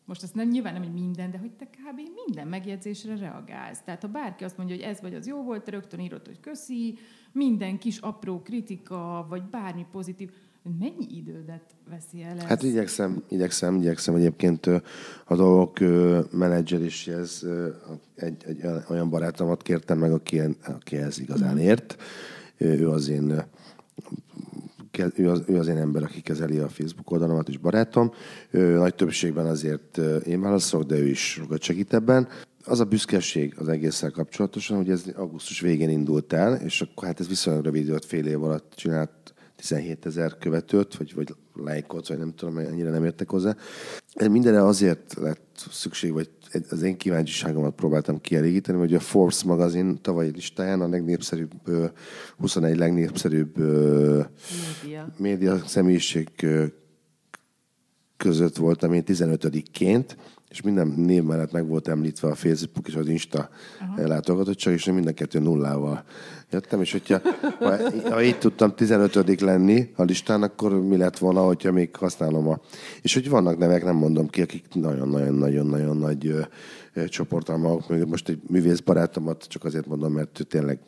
most azt nem nyilván nem, hogy minden, de hogy te kb. minden megjegyzésre reagálsz. Tehát ha bárki azt mondja, hogy ez vagy az jó volt, rögtön írod, hogy köszi, minden kis apró kritika, vagy bármi pozitív, Mennyi idődet veszi el ez? Hát igyekszem, igyekszem, igyekszem egyébként a dolgok menedzser is, ez egy, egy olyan barátomat kértem meg, aki, aki ez igazán ért. Ő az én ő az, ő az én ember, aki kezeli a Facebook oldalamat, és barátom. Ő nagy többségben azért én válaszolok, de ő is sokat segít ebben. Az a büszkeség az egésszel kapcsolatosan, hogy ez augusztus végén indult el, és akkor hát ez viszonylag rövid időt, fél év alatt csinált 17 ezer követőt, vagy, vagy lájkot, vagy nem tudom, ennyire nem értek hozzá. Mindenre azért lett szükség, vagy az én kíváncsiságomat próbáltam kielégíteni, hogy a Forbes magazin tavalyi listáján a legnépszerűbb, 21 legnépszerűbb média, média személyiség között voltam én 15-ként, és minden név mellett meg volt említve a Facebook és az Insta Aha. látogatottság, és én mind a kettő nullával jöttem, és hogyha ha, ha így tudtam 15 lenni a listán, akkor mi lett volna, hogyha még használom a... És hogy vannak nevek, nem mondom ki, akik nagyon-nagyon-nagyon-nagyon nagy csoporttal mögött. Most egy művész barátomat csak azért mondom, mert tényleg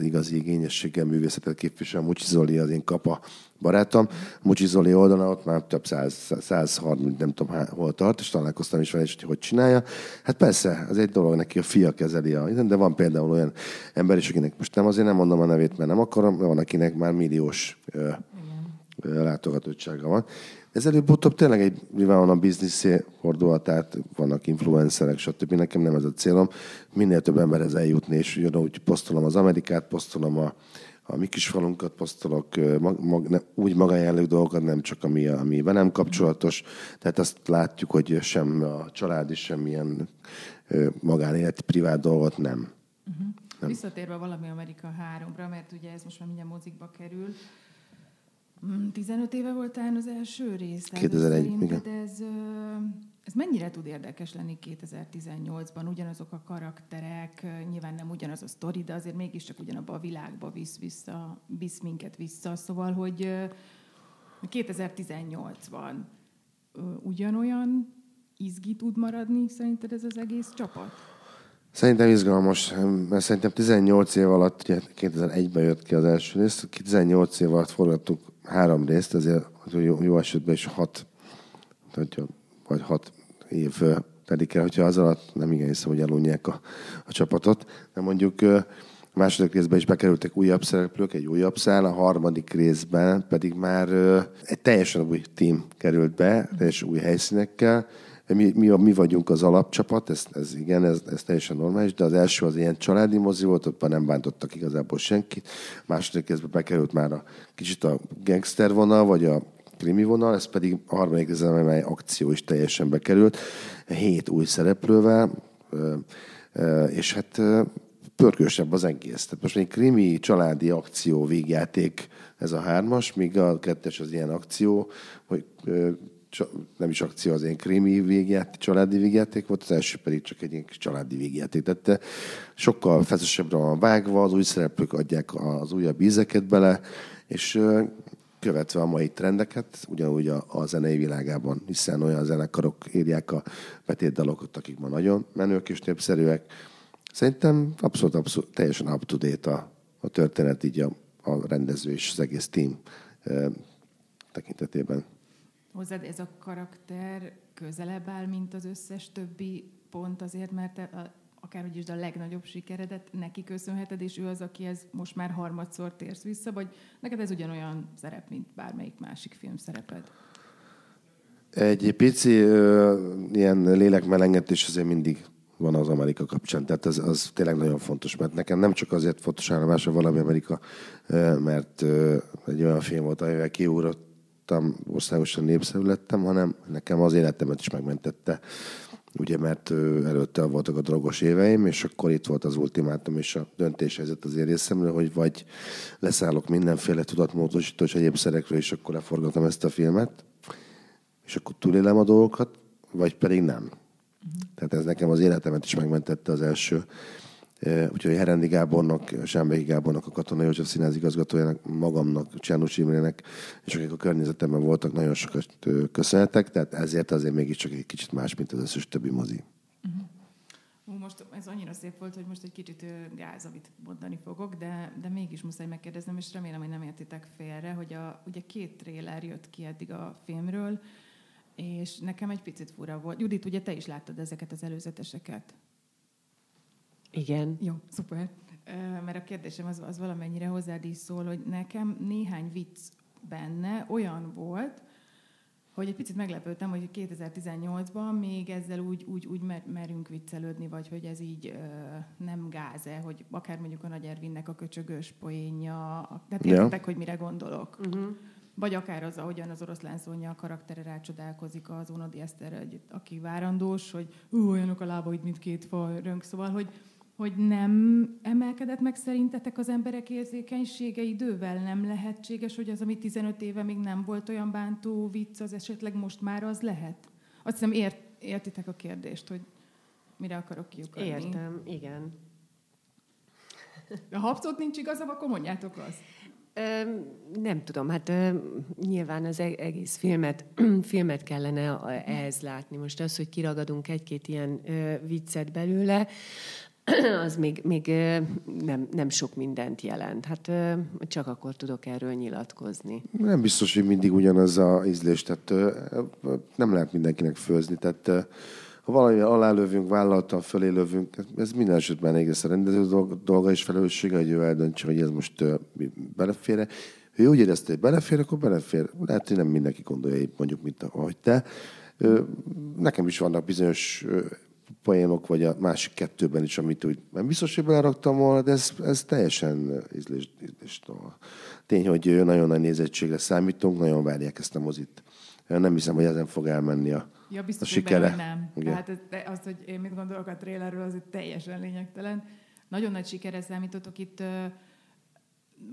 igazi igényességgel művészetet képvisel. Mucsi Zoli az én kapa barátom. Mucsi Zoli oldalon ott már több száz, 130, nem tudom hol tart, és találkoztam is vele, hogy hogy csinálja. Hát persze, az egy dolog, neki a fia kezeli a, de van például olyan ember is, akinek most nem azért nem mondom a nevét, mert nem akarom, de van, akinek már milliós ö, ö, látogatottsága van. Ez előbb-utóbb tényleg egy nyilván a bizniszé fordul, tehát vannak influencerek, stb. Nekem nem ez a célom. Minél több emberhez eljutni, és ugyanúgy posztolom az Amerikát, posztolom a, a mi kis falunkat, posztolok mag, mag, ne, úgy magájellegű dolgokat, nem csak ami, ami velem kapcsolatos. Tehát azt látjuk, hogy sem a család is semmilyen magánélet, privát dolgot nem. Nem. Visszatérve valami Amerika 3-ra, mert ugye ez most már mindjárt mozikba kerül, 15 mm, éve volt talán az első rész. 2001, igen. Ez, ez mennyire tud érdekes lenni 2018-ban? Ugyanazok a karakterek, nyilván nem ugyanaz a sztori, de azért mégiscsak ugyanabba a világba visz, vissza, visz minket vissza. Szóval, hogy 2018-ban ugyanolyan izgi tud maradni szerinted ez az egész csapat? Szerintem izgalmas, mert szerintem 18 év alatt, ugye 2001-ben jött ki az első rész, 18 év alatt forgattuk három részt, ezért jó, jó esetben is hat, vagy hat év telik el, hogyha az alatt nem igen hiszem, hogy elunják a, a csapatot, de mondjuk a második részben is bekerültek újabb szereplők, egy újabb szál, a harmadik részben pedig már egy teljesen új team került be, teljesen új helyszínekkel, mi, mi, mi vagyunk az alapcsapat, ez, ez igen, ez, ez teljesen normális, de az első az ilyen családi mozi volt, ott már nem bántottak igazából senkit. Második részben bekerült már a kicsit a gangster vonal, vagy a krimi vonal, ez pedig a harmadik részben, amely akció is teljesen bekerült, hét új szereplővel, és hát pörgősebb az egész. Tehát most egy krimi, családi akció végjáték ez a hármas, míg a kettes az ilyen akció, hogy nem is akció, az én krimi végjáték, családi végjáték volt, az első pedig csak egy ilyen családi végjáték. Tehát sokkal feszesebbre van vágva, az új szereplők adják az újabb ízeket bele, és követve a mai trendeket, ugyanúgy a, a zenei világában, hiszen olyan zenekarok írják a betétdalokat, akik ma nagyon menők és népszerűek. Szerintem abszolút, abszolút teljesen up-to-date a, a történet, így a, a rendező és az egész team tekintetében. Hozzád ez a karakter közelebb áll, mint az összes többi pont azért, mert akárhogy is a legnagyobb sikeredet neki köszönheted, és ő az, akihez most már harmadszor térsz vissza, vagy neked ez ugyanolyan szerep, mint bármelyik másik film szereped? Egy pici ö, ilyen lélekmelengetés azért mindig van az Amerika kapcsán. Tehát az, az tényleg nagyon fontos, mert nekem nem csak azért fontos állomásra valami Amerika, mert egy olyan film volt, amivel kiúrottam, országosan népszerű lettem, hanem nekem az életemet is megmentette ugye mert előtte voltak a drogos éveim, és akkor itt volt az ultimátum és a döntéshelyzet az én részemről, hogy vagy leszállok mindenféle tudatmódosító és egyéb szerekről, és akkor leforgatom ezt a filmet, és akkor túlélem a dolgokat, vagy pedig nem. Uh-huh. Tehát ez nekem az életemet is megmentette az első Úgyhogy Herendi Gábornak, Sámbéki Gábornak, a Katona József Színház igazgatójának, magamnak, Csernus Imrének, és akik a környezetemben voltak, nagyon sokat köszönhetek, tehát ezért azért mégiscsak egy kicsit más, mint az összes többi mozi. Most ez annyira szép volt, hogy most egy kicsit gáz, amit mondani fogok, de, de mégis muszáj megkérdeznem, és remélem, hogy nem értitek félre, hogy a, ugye két tréler jött ki eddig a filmről, és nekem egy picit fura volt. Judit, ugye te is láttad ezeket az előzeteseket? Igen. Jó, szuper. Mert a kérdésem az, az valamennyire hozzád is szól, hogy nekem néhány vicc benne olyan volt, hogy egy picit meglepődtem, hogy 2018-ban még ezzel úgy, úgy, úgy mer, merünk viccelődni, vagy hogy ez így ö, nem gáze, hogy akár mondjuk a Nagy Ervinnek a köcsögös poénja, tehát értek, ja. hogy mire gondolok. Uh-huh. Vagy akár az, ahogyan az oroszlán Szonya a karaktere rácsodálkozik az Onodi Eszterre, aki várandós, hogy ú, olyanok a lábaid, mint két fa rönk, szóval, hogy, hogy nem emelkedett meg szerintetek az emberek érzékenysége idővel? Nem lehetséges, hogy az, ami 15 éve még nem volt olyan bántó vicc, az esetleg most már az lehet? Azt hiszem ért, értitek a kérdést, hogy mire akarok kiukadni. Értem, igen. Ha abszolút nincs igazam, akkor mondjátok azt. Nem tudom, hát nyilván az e-, egész filmet, filmet kellene ehhez látni. Most az, hogy kiragadunk egy-két ilyen viccet belőle, az még, még nem, nem sok mindent jelent. Hát csak akkor tudok erről nyilatkozni. Nem biztos, hogy mindig ugyanaz a ízlés, tehát nem lehet mindenkinek főzni. Tehát ha valami alálövünk, vállaltan fölé lövünk, ez minden esetben egész a rendező dolga és felelőssége, hogy ő eldöntse, hogy ez most belefér Ha ő úgy érezte, hogy belefér, akkor belefér. Lehet, hogy nem mindenki gondolja mondjuk, mint ahogy te. Nekem is vannak bizonyos poénok, vagy a másik kettőben is, amit úgy nem biztos, hogy beleraktam volna, de ez, ez teljesen ízlés, ízlés Tény, hogy nagyon nagy nézettségre számítunk, nagyon várják ezt a mozit. Nem hiszem, hogy ezen fog elmenni a, ja, biztos, a sikere. Benne, nem. Igen. Tehát ez, az, hogy én mit gondolok a trailerről, az teljesen lényegtelen. Nagyon nagy sikere számítotok itt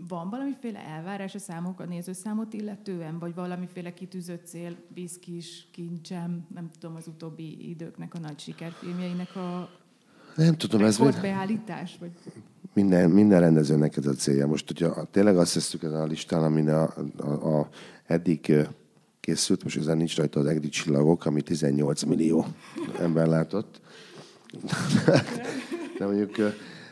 van valamiféle elvárás a számok, a nézőszámot illetően, vagy valamiféle kitűzött cél, viszkis, kincsem, nem tudom, az utóbbi időknek a nagy sikerfilmjeinek a nem tudom, ez beállítás, vagy minden, minden rendezőnek ez a célja. Most, hogyha tényleg azt hiszük ezen a listán, amin a, a, a eddig készült, most ezen nincs rajta az egri csillagok, ami 18 millió ember látott. De mondjuk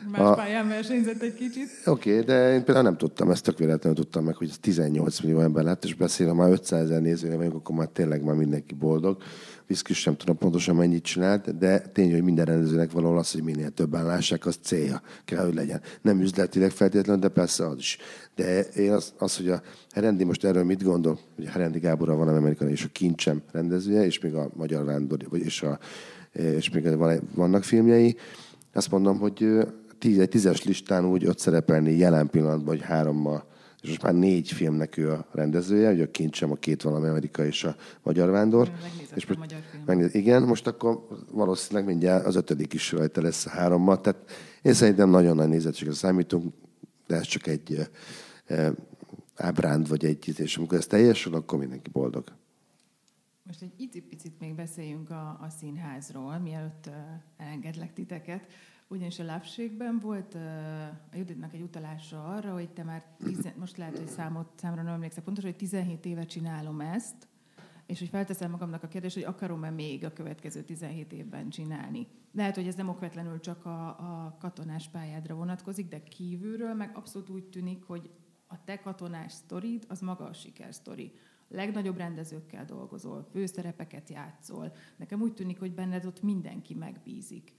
Más a... pályán versenyzett egy kicsit. Oké, okay, de én például nem tudtam, ezt tök véletlenül tudtam meg, hogy 18 millió ember lett, és beszélem, már 500 ezer nézője vagyok, akkor már tényleg már mindenki boldog. Viszkis sem tudom pontosan mennyit csinált, de tény, hogy minden rendezőnek valahol az, hogy minél többen lássák, az célja kell, hogy legyen. Nem üzletileg feltétlenül, de persze az is. De én az, az hogy a Herendi most erről mit gondol, hogy a Herendi Gáborral van amerikai és a Kincsem rendezője, és még a Magyar Vándor, és, a, és még vannak filmjei, azt mondom, hogy tíz, egy tízes listán úgy ott szerepelni jelen pillanatban, hogy hárommal, és most már négy filmnek ő a rendezője, hogy a kincsem a két valami Amerika és a Magyar Vándor. és most, a magyar film. Megnéz, igen, most akkor valószínűleg mindjárt az ötödik is rajta lesz a hárommal. Tehát én szerintem nagyon nagy nézettségre számítunk, de ez csak egy e, ábránd vagy egy, és amikor ez teljesül, akkor mindenki boldog. Most egy icipicit még beszéljünk a, a színházról, mielőtt elengedlek titeket. Ugyanis a lábségben volt uh, a Juditnak egy utalása arra, hogy te már, tizen, most lehet, hogy számot, számra nem emlékszem pontosan, hogy 17 éve csinálom ezt, és hogy felteszem magamnak a kérdést, hogy akarom-e még a következő 17 évben csinálni. Lehet, hogy ez nem okvetlenül csak a, a katonás pályádra vonatkozik, de kívülről meg abszolút úgy tűnik, hogy a te katonás sztorid az maga a sikersztori legnagyobb rendezőkkel dolgozol, főszerepeket játszol. Nekem úgy tűnik, hogy benned ott mindenki megbízik.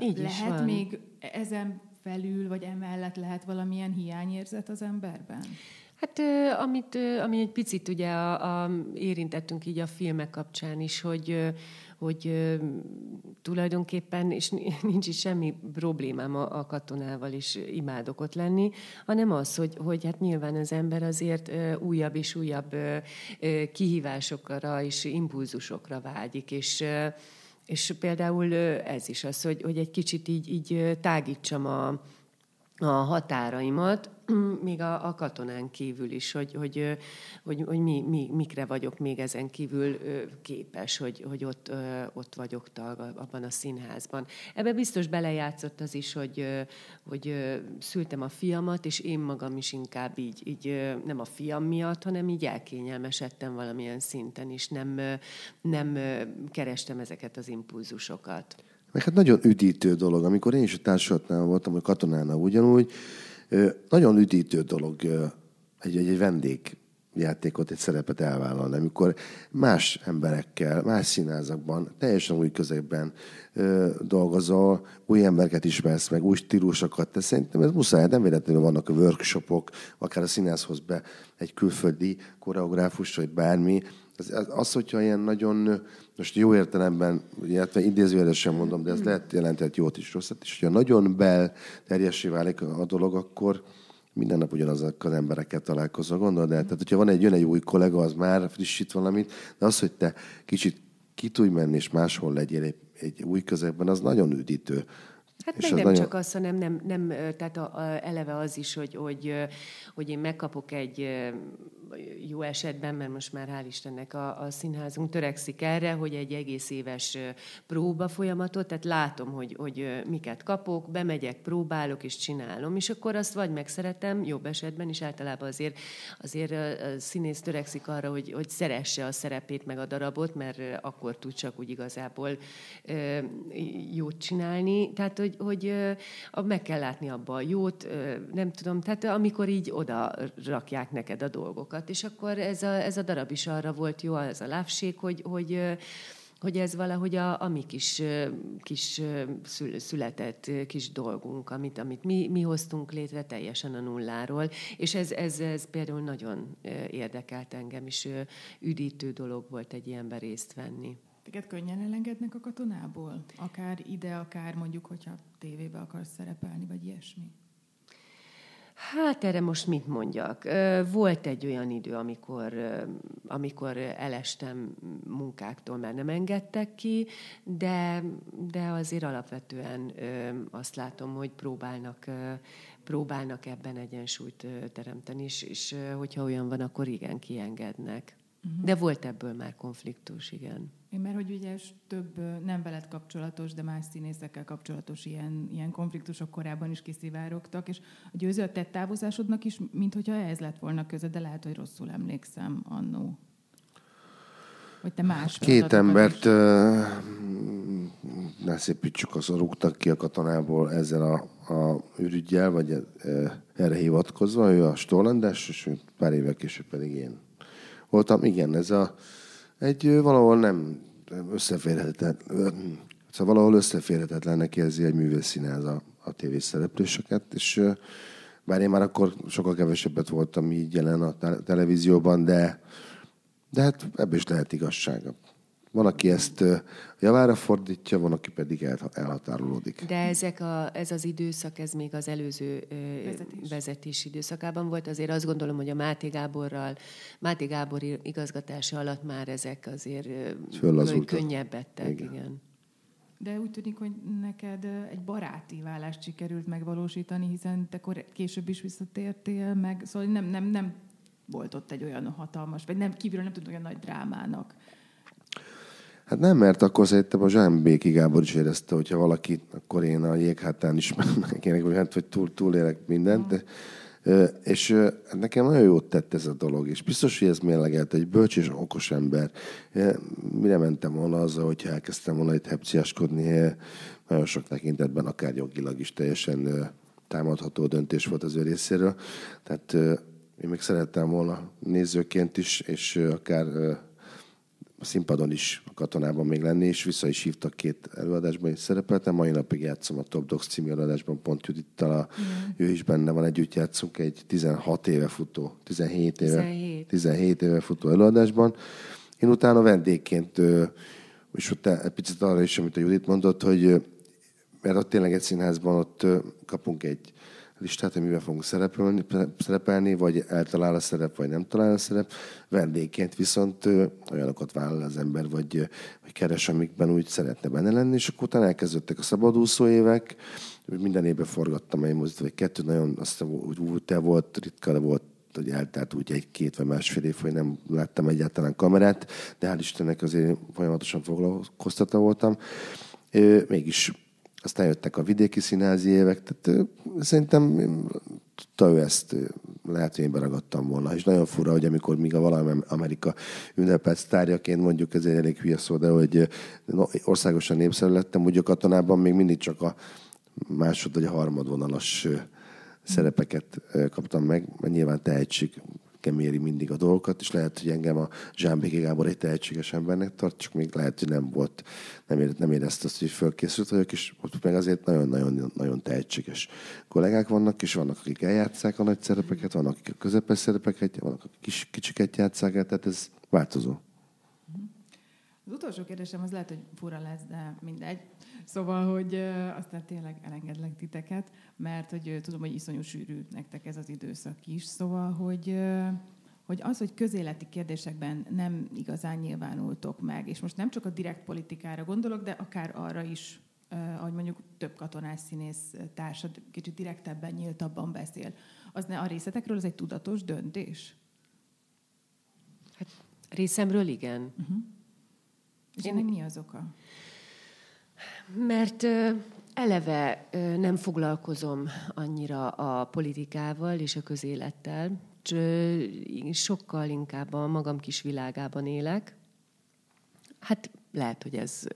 Így lehet még ezen felül, vagy emellett lehet valamilyen hiányérzet az emberben? Hát amit, ami egy picit ugye a, a, érintettünk így a filmek kapcsán is, hogy, hogy tulajdonképpen, és nincs is semmi problémám a, a katonával is imádok ott lenni, hanem az, hogy, hogy hát nyilván az ember azért újabb és újabb kihívásokra és impulzusokra vágyik, és és például ez is az, hogy, hogy egy kicsit így, így tágítsam a, a határaimat, még a, a katonán kívül is, hogy, hogy, hogy, hogy mi, mi, mikre vagyok még ezen kívül képes, hogy, hogy ott, ott vagyok tag abban a színházban. Ebbe biztos belejátszott az is, hogy, hogy szültem a fiamat, és én magam is inkább így, így nem a fiam miatt, hanem így elkényelmesedtem valamilyen szinten, és nem, nem kerestem ezeket az impulzusokat. Meg hát nagyon üdítő dolog, amikor én is a társulatnál voltam, hogy katonánál ugyanúgy, nagyon üdítő dolog egy, egy, egy vendég játékot, egy szerepet elvállalni, amikor más emberekkel, más színházakban, teljesen új közegben ö, dolgozol, új embereket ismersz meg, új stílusokat, de szerintem ez muszáj, nem véletlenül vannak a workshopok, akár a színházhoz be egy külföldi koreográfus, vagy bármi, az, az, hogyha ilyen nagyon, most jó értelemben, illetve idézőjelesen mondom, de ez hmm. lehet jelentett jót is, rosszat is, hogyha nagyon belterjessé válik a dolog, akkor minden nap ugyanazokkal az emberekkel találkozol, gondolod el? Tehát, hogyha van egy, jön egy új kollega, az már frissít valamit, de az, hogy te kicsit ki tudj menni, és máshol legyél egy, egy új közegben, az nagyon üdítő. Hát meg nem nagyon... csak az, hanem nem, nem tehát a, a, eleve az is, hogy, hogy, hogy én megkapok egy jó esetben, mert most már hál' Istennek a, a színházunk törekszik erre, hogy egy egész éves próba folyamatot, tehát látom, hogy, hogy miket kapok, bemegyek, próbálok és csinálom, és akkor azt vagy megszeretem, jobb esetben is általában azért, azért a színész törekszik arra, hogy, hogy szeresse a szerepét meg a darabot, mert akkor tud csak úgy igazából jót csinálni. Tehát, hogy, hogy meg kell látni abba a jót, nem tudom, tehát amikor így oda rakják neked a dolgokat. És akkor ez a, ez a darab is arra volt jó, ez a lávség, hogy, hogy hogy ez valahogy a, a mi kis, kis született kis dolgunk, amit, amit mi, mi hoztunk létre teljesen a nulláról, és ez, ez, ez például nagyon érdekelt engem, és üdítő dolog volt egy ilyenben részt venni. Téged könnyen elengednek a katonából? Akár ide, akár mondjuk, hogyha tévébe akarsz szerepelni, vagy ilyesmi? Hát erre most mit mondjak? Volt egy olyan idő, amikor, amikor elestem munkáktól, mert nem engedtek ki, de, de azért alapvetően azt látom, hogy próbálnak, próbálnak ebben egyensúlyt teremteni, és, és hogyha olyan van, akkor igen, kiengednek. Uh-huh. De volt ebből már konfliktus, igen. Én mert hogy ugye több nem veled kapcsolatos, de más színészekkel kapcsolatos ilyen, ilyen konfliktusok korábban is kiszivárogtak, és a győző a tett távozásodnak is, mint hogyha ez lett volna köze, de lehet, hogy rosszul emlékszem annó. Vagy te más Két embert, is. ne szépítsük, az rúgtak ki a katonából ezzel a, a ürügyjel, vagy erre hivatkozva, ő a Stollandás, és pár évek később pedig én voltam. Igen, ez a egy valahol nem összeférhetetlen, szóval valahol összeférhetetlennek érzi egy művészszínház a, a tévészereplősöket, és bár én már akkor sokkal kevesebbet voltam így jelen a televízióban, de, de hát ebből is lehet igazsága. Van, aki ezt javára fordítja, van, aki pedig el, elhatárolódik. De ezek a, ez az időszak, ez még az előző Vezetés. vezetés időszakában volt. Azért azt gondolom, hogy a Máté Gáborral, Máté Gábor igazgatása alatt már ezek azért könnyebbettek. Igen. igen. De úgy tűnik, hogy neked egy baráti vállást sikerült megvalósítani, hiszen te később is visszatértél, meg szóval nem, nem, nem volt ott egy olyan hatalmas, vagy nem kívülről nem tudod olyan nagy drámának Hát nem, mert akkor szerintem a Zsán Béki Gábor is érezte, hogyha valaki, akkor én a jéghátán is meg hogy hát, hogy túl, túlélek mindent. De, és nekem nagyon jót tett ez a dolog, és biztos, hogy ez mérlegelt egy bölcs és okos ember. Mire mentem volna azzal, hogyha elkezdtem volna itt hepciaskodni, nagyon sok tekintetben, akár jogilag is teljesen támadható döntés volt az ő részéről. Tehát én még szerettem volna nézőként is, és akár a színpadon is a katonában még lenni, és vissza is hívtak két előadásban, is szerepeltem. Mai napig játszom a Top Dogs című előadásban, pont Judittal, a, mm. ő is benne van, együtt játszunk egy 16 éve futó, 17 éve, 17. 17 éve futó előadásban. Én utána vendégként, és ott egy picit arra is, amit a Judit mondott, hogy mert ott tényleg egy színházban ott kapunk egy listát, hogy mivel fogunk szerepelni, szerepelni, vagy eltalál a szerep, vagy nem talál a szerep. Vendégként viszont olyanokat vállal az ember, vagy, vagy keres, amikben úgy szeretne benne lenni, és akkor utána elkezdődtek a szabadúszó évek, minden évben forgattam egy mozdít, vagy kettő, nagyon azt úgy te volt, ritka, de volt hogy eltelt úgy egy-két vagy másfél év, hogy nem láttam egyáltalán kamerát, de hál' Istennek azért folyamatosan foglalkoztatva voltam. Mégis aztán jöttek a vidéki színházi évek, tehát szerintem tudta ő ezt, lehet, hogy én beragadtam volna. És nagyon fura, hogy amikor míg a valami Amerika ünnepelt sztárjaként, mondjuk ez egy elég hülye szó, de hogy országosan népszerű lettem, úgy a katonában még mindig csak a másod vagy a harmadvonalas szerepeket kaptam meg, mert nyilván tehetség keméri mindig a dolgokat, és lehet, hogy engem a Zsámbéki Gábor egy tehetséges embernek tart, csak még lehet, hogy nem volt, nem, ére, nem érezte azt, hogy fölkészült vagyok, és ott meg azért nagyon-nagyon nagyon tehetséges kollégák vannak, és vannak, akik eljátszák a nagy szerepeket, vannak, akik a közepes szerepeket, vannak, akik kis, kicsiket játszák, tehát ez változó. Az utolsó kérdésem az lehet, hogy fura lesz, de mindegy. Szóval, hogy aztán tényleg elengedlek titeket, mert hogy tudom, hogy iszonyú sűrű nektek ez az időszak is. Szóval, hogy hogy az, hogy közéleti kérdésekben nem igazán nyilvánultok meg, és most nem csak a direkt politikára gondolok, de akár arra is, ahogy mondjuk több katonás színész társad kicsit direktebben, nyíltabban beszél. Az ne a részletekről, az egy tudatos döntés? Hát részemről igen. Uh-huh. És ennek mi az oka? Mert eleve nem foglalkozom annyira a politikával és a közélettel, sokkal inkább a magam kis világában élek. Hát lehet, hogy ez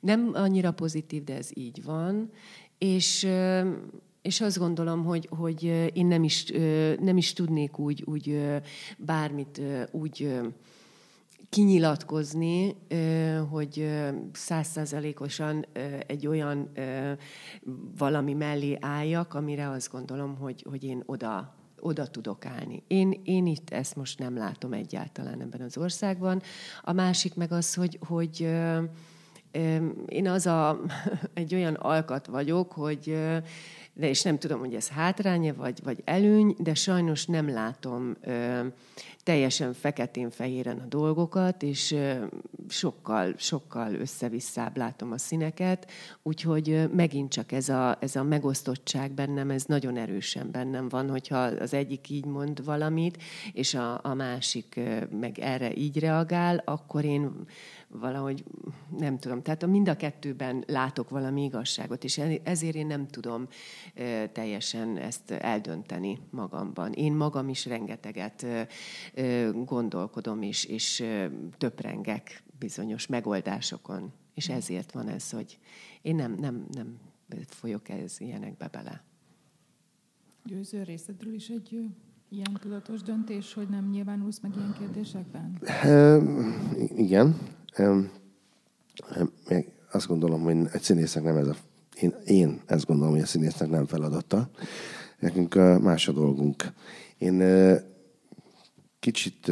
nem annyira pozitív, de ez így van. És, és azt gondolom, hogy, hogy én nem is, nem is tudnék úgy, úgy bármit úgy kinyilatkozni, hogy százszázalékosan egy olyan valami mellé álljak, amire azt gondolom, hogy, hogy én oda oda tudok állni. Én, én itt ezt most nem látom egyáltalán ebben az országban. A másik meg az, hogy, hogy én az a, egy olyan alkat vagyok, hogy de és nem tudom, hogy ez hátránya vagy, vagy előny, de sajnos nem látom ö, teljesen feketén-fehéren a dolgokat, és ö, sokkal, sokkal összevisszább látom a színeket, úgyhogy ö, megint csak ez a, ez a megosztottság bennem, ez nagyon erősen bennem van, hogyha az egyik így mond valamit, és a, a másik ö, meg erre így reagál, akkor én valahogy nem tudom, tehát a mind a kettőben látok valami igazságot, és ezért én nem tudom teljesen ezt eldönteni magamban. Én magam is rengeteget gondolkodom, és, és töprengek bizonyos megoldásokon, és ezért van ez, hogy én nem, nem, nem folyok ez ilyenekbe bele. Győző részedről is egy ilyen tudatos döntés, hogy nem nyilvánulsz meg ilyen kérdésekben? igen, még azt gondolom, hogy egy színésznek nem ez a... Én, én ezt gondolom, hogy a színésznek nem feladata. Nekünk más a dolgunk. Én kicsit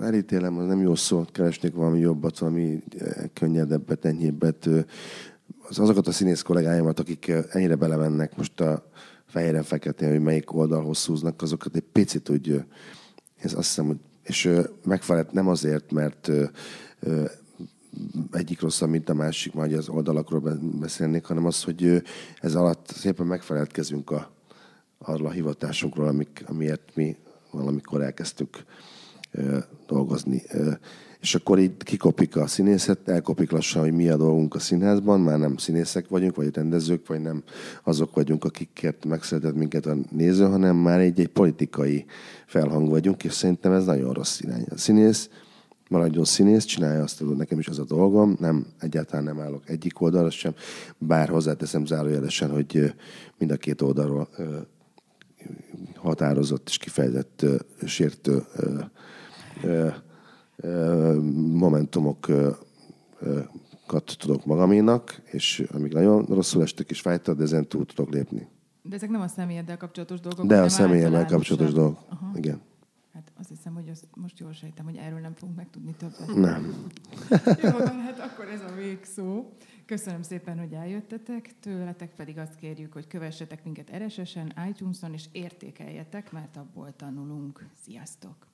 elítélem, az nem jó szó, keresnék valami jobbat, valami könnyedebbet, enyhébbet. Az, azokat a színész kollégáimat, akik ennyire belemennek most a fehéren-feketén, hogy melyik oldalhoz szúznak, azokat egy picit úgy, ez azt hiszem, hogy és megfelelt nem azért, mert egyik rosszabb, mint a másik, majd az oldalakról beszélnék, hanem az, hogy ez alatt szépen megfelelkezünk a, arról a hivatásunkról, amik, amiért mi valamikor elkezdtük dolgozni. és akkor így kikopik a színészet, elkopik lassan, hogy mi a dolgunk a színházban, már nem színészek vagyunk, vagy rendezők, vagy nem azok vagyunk, akikért megszületett minket a néző, hanem már egy, egy politikai felhang vagyunk, és szerintem ez nagyon rossz irány. A színész maradjon színész, csinálja azt, hogy nekem is az a dolgom, nem, egyáltalán nem állok egyik oldalra sem, bár hozzáteszem zárójelesen, hogy mind a két oldalról határozott és kifejezett sértő momentumokat tudok magaménak, és amíg nagyon rosszul estek és fájtak, de ezen túl tudok lépni. De ezek nem a személyeddel kapcsolatos dolgok. De a személyemmel kapcsolatos dolgok. Aha. Igen. Hát azt hiszem, hogy azt most jól sejtem, hogy erről nem fogunk megtudni többet. Nem. Jó, hát akkor ez a végszó. Köszönöm szépen, hogy eljöttetek, tőletek pedig azt kérjük, hogy kövessetek minket RSS-en, iTunes-on, és értékeljetek, mert abból tanulunk. Sziasztok!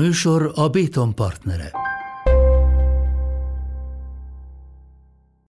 műsor a Béton partnere.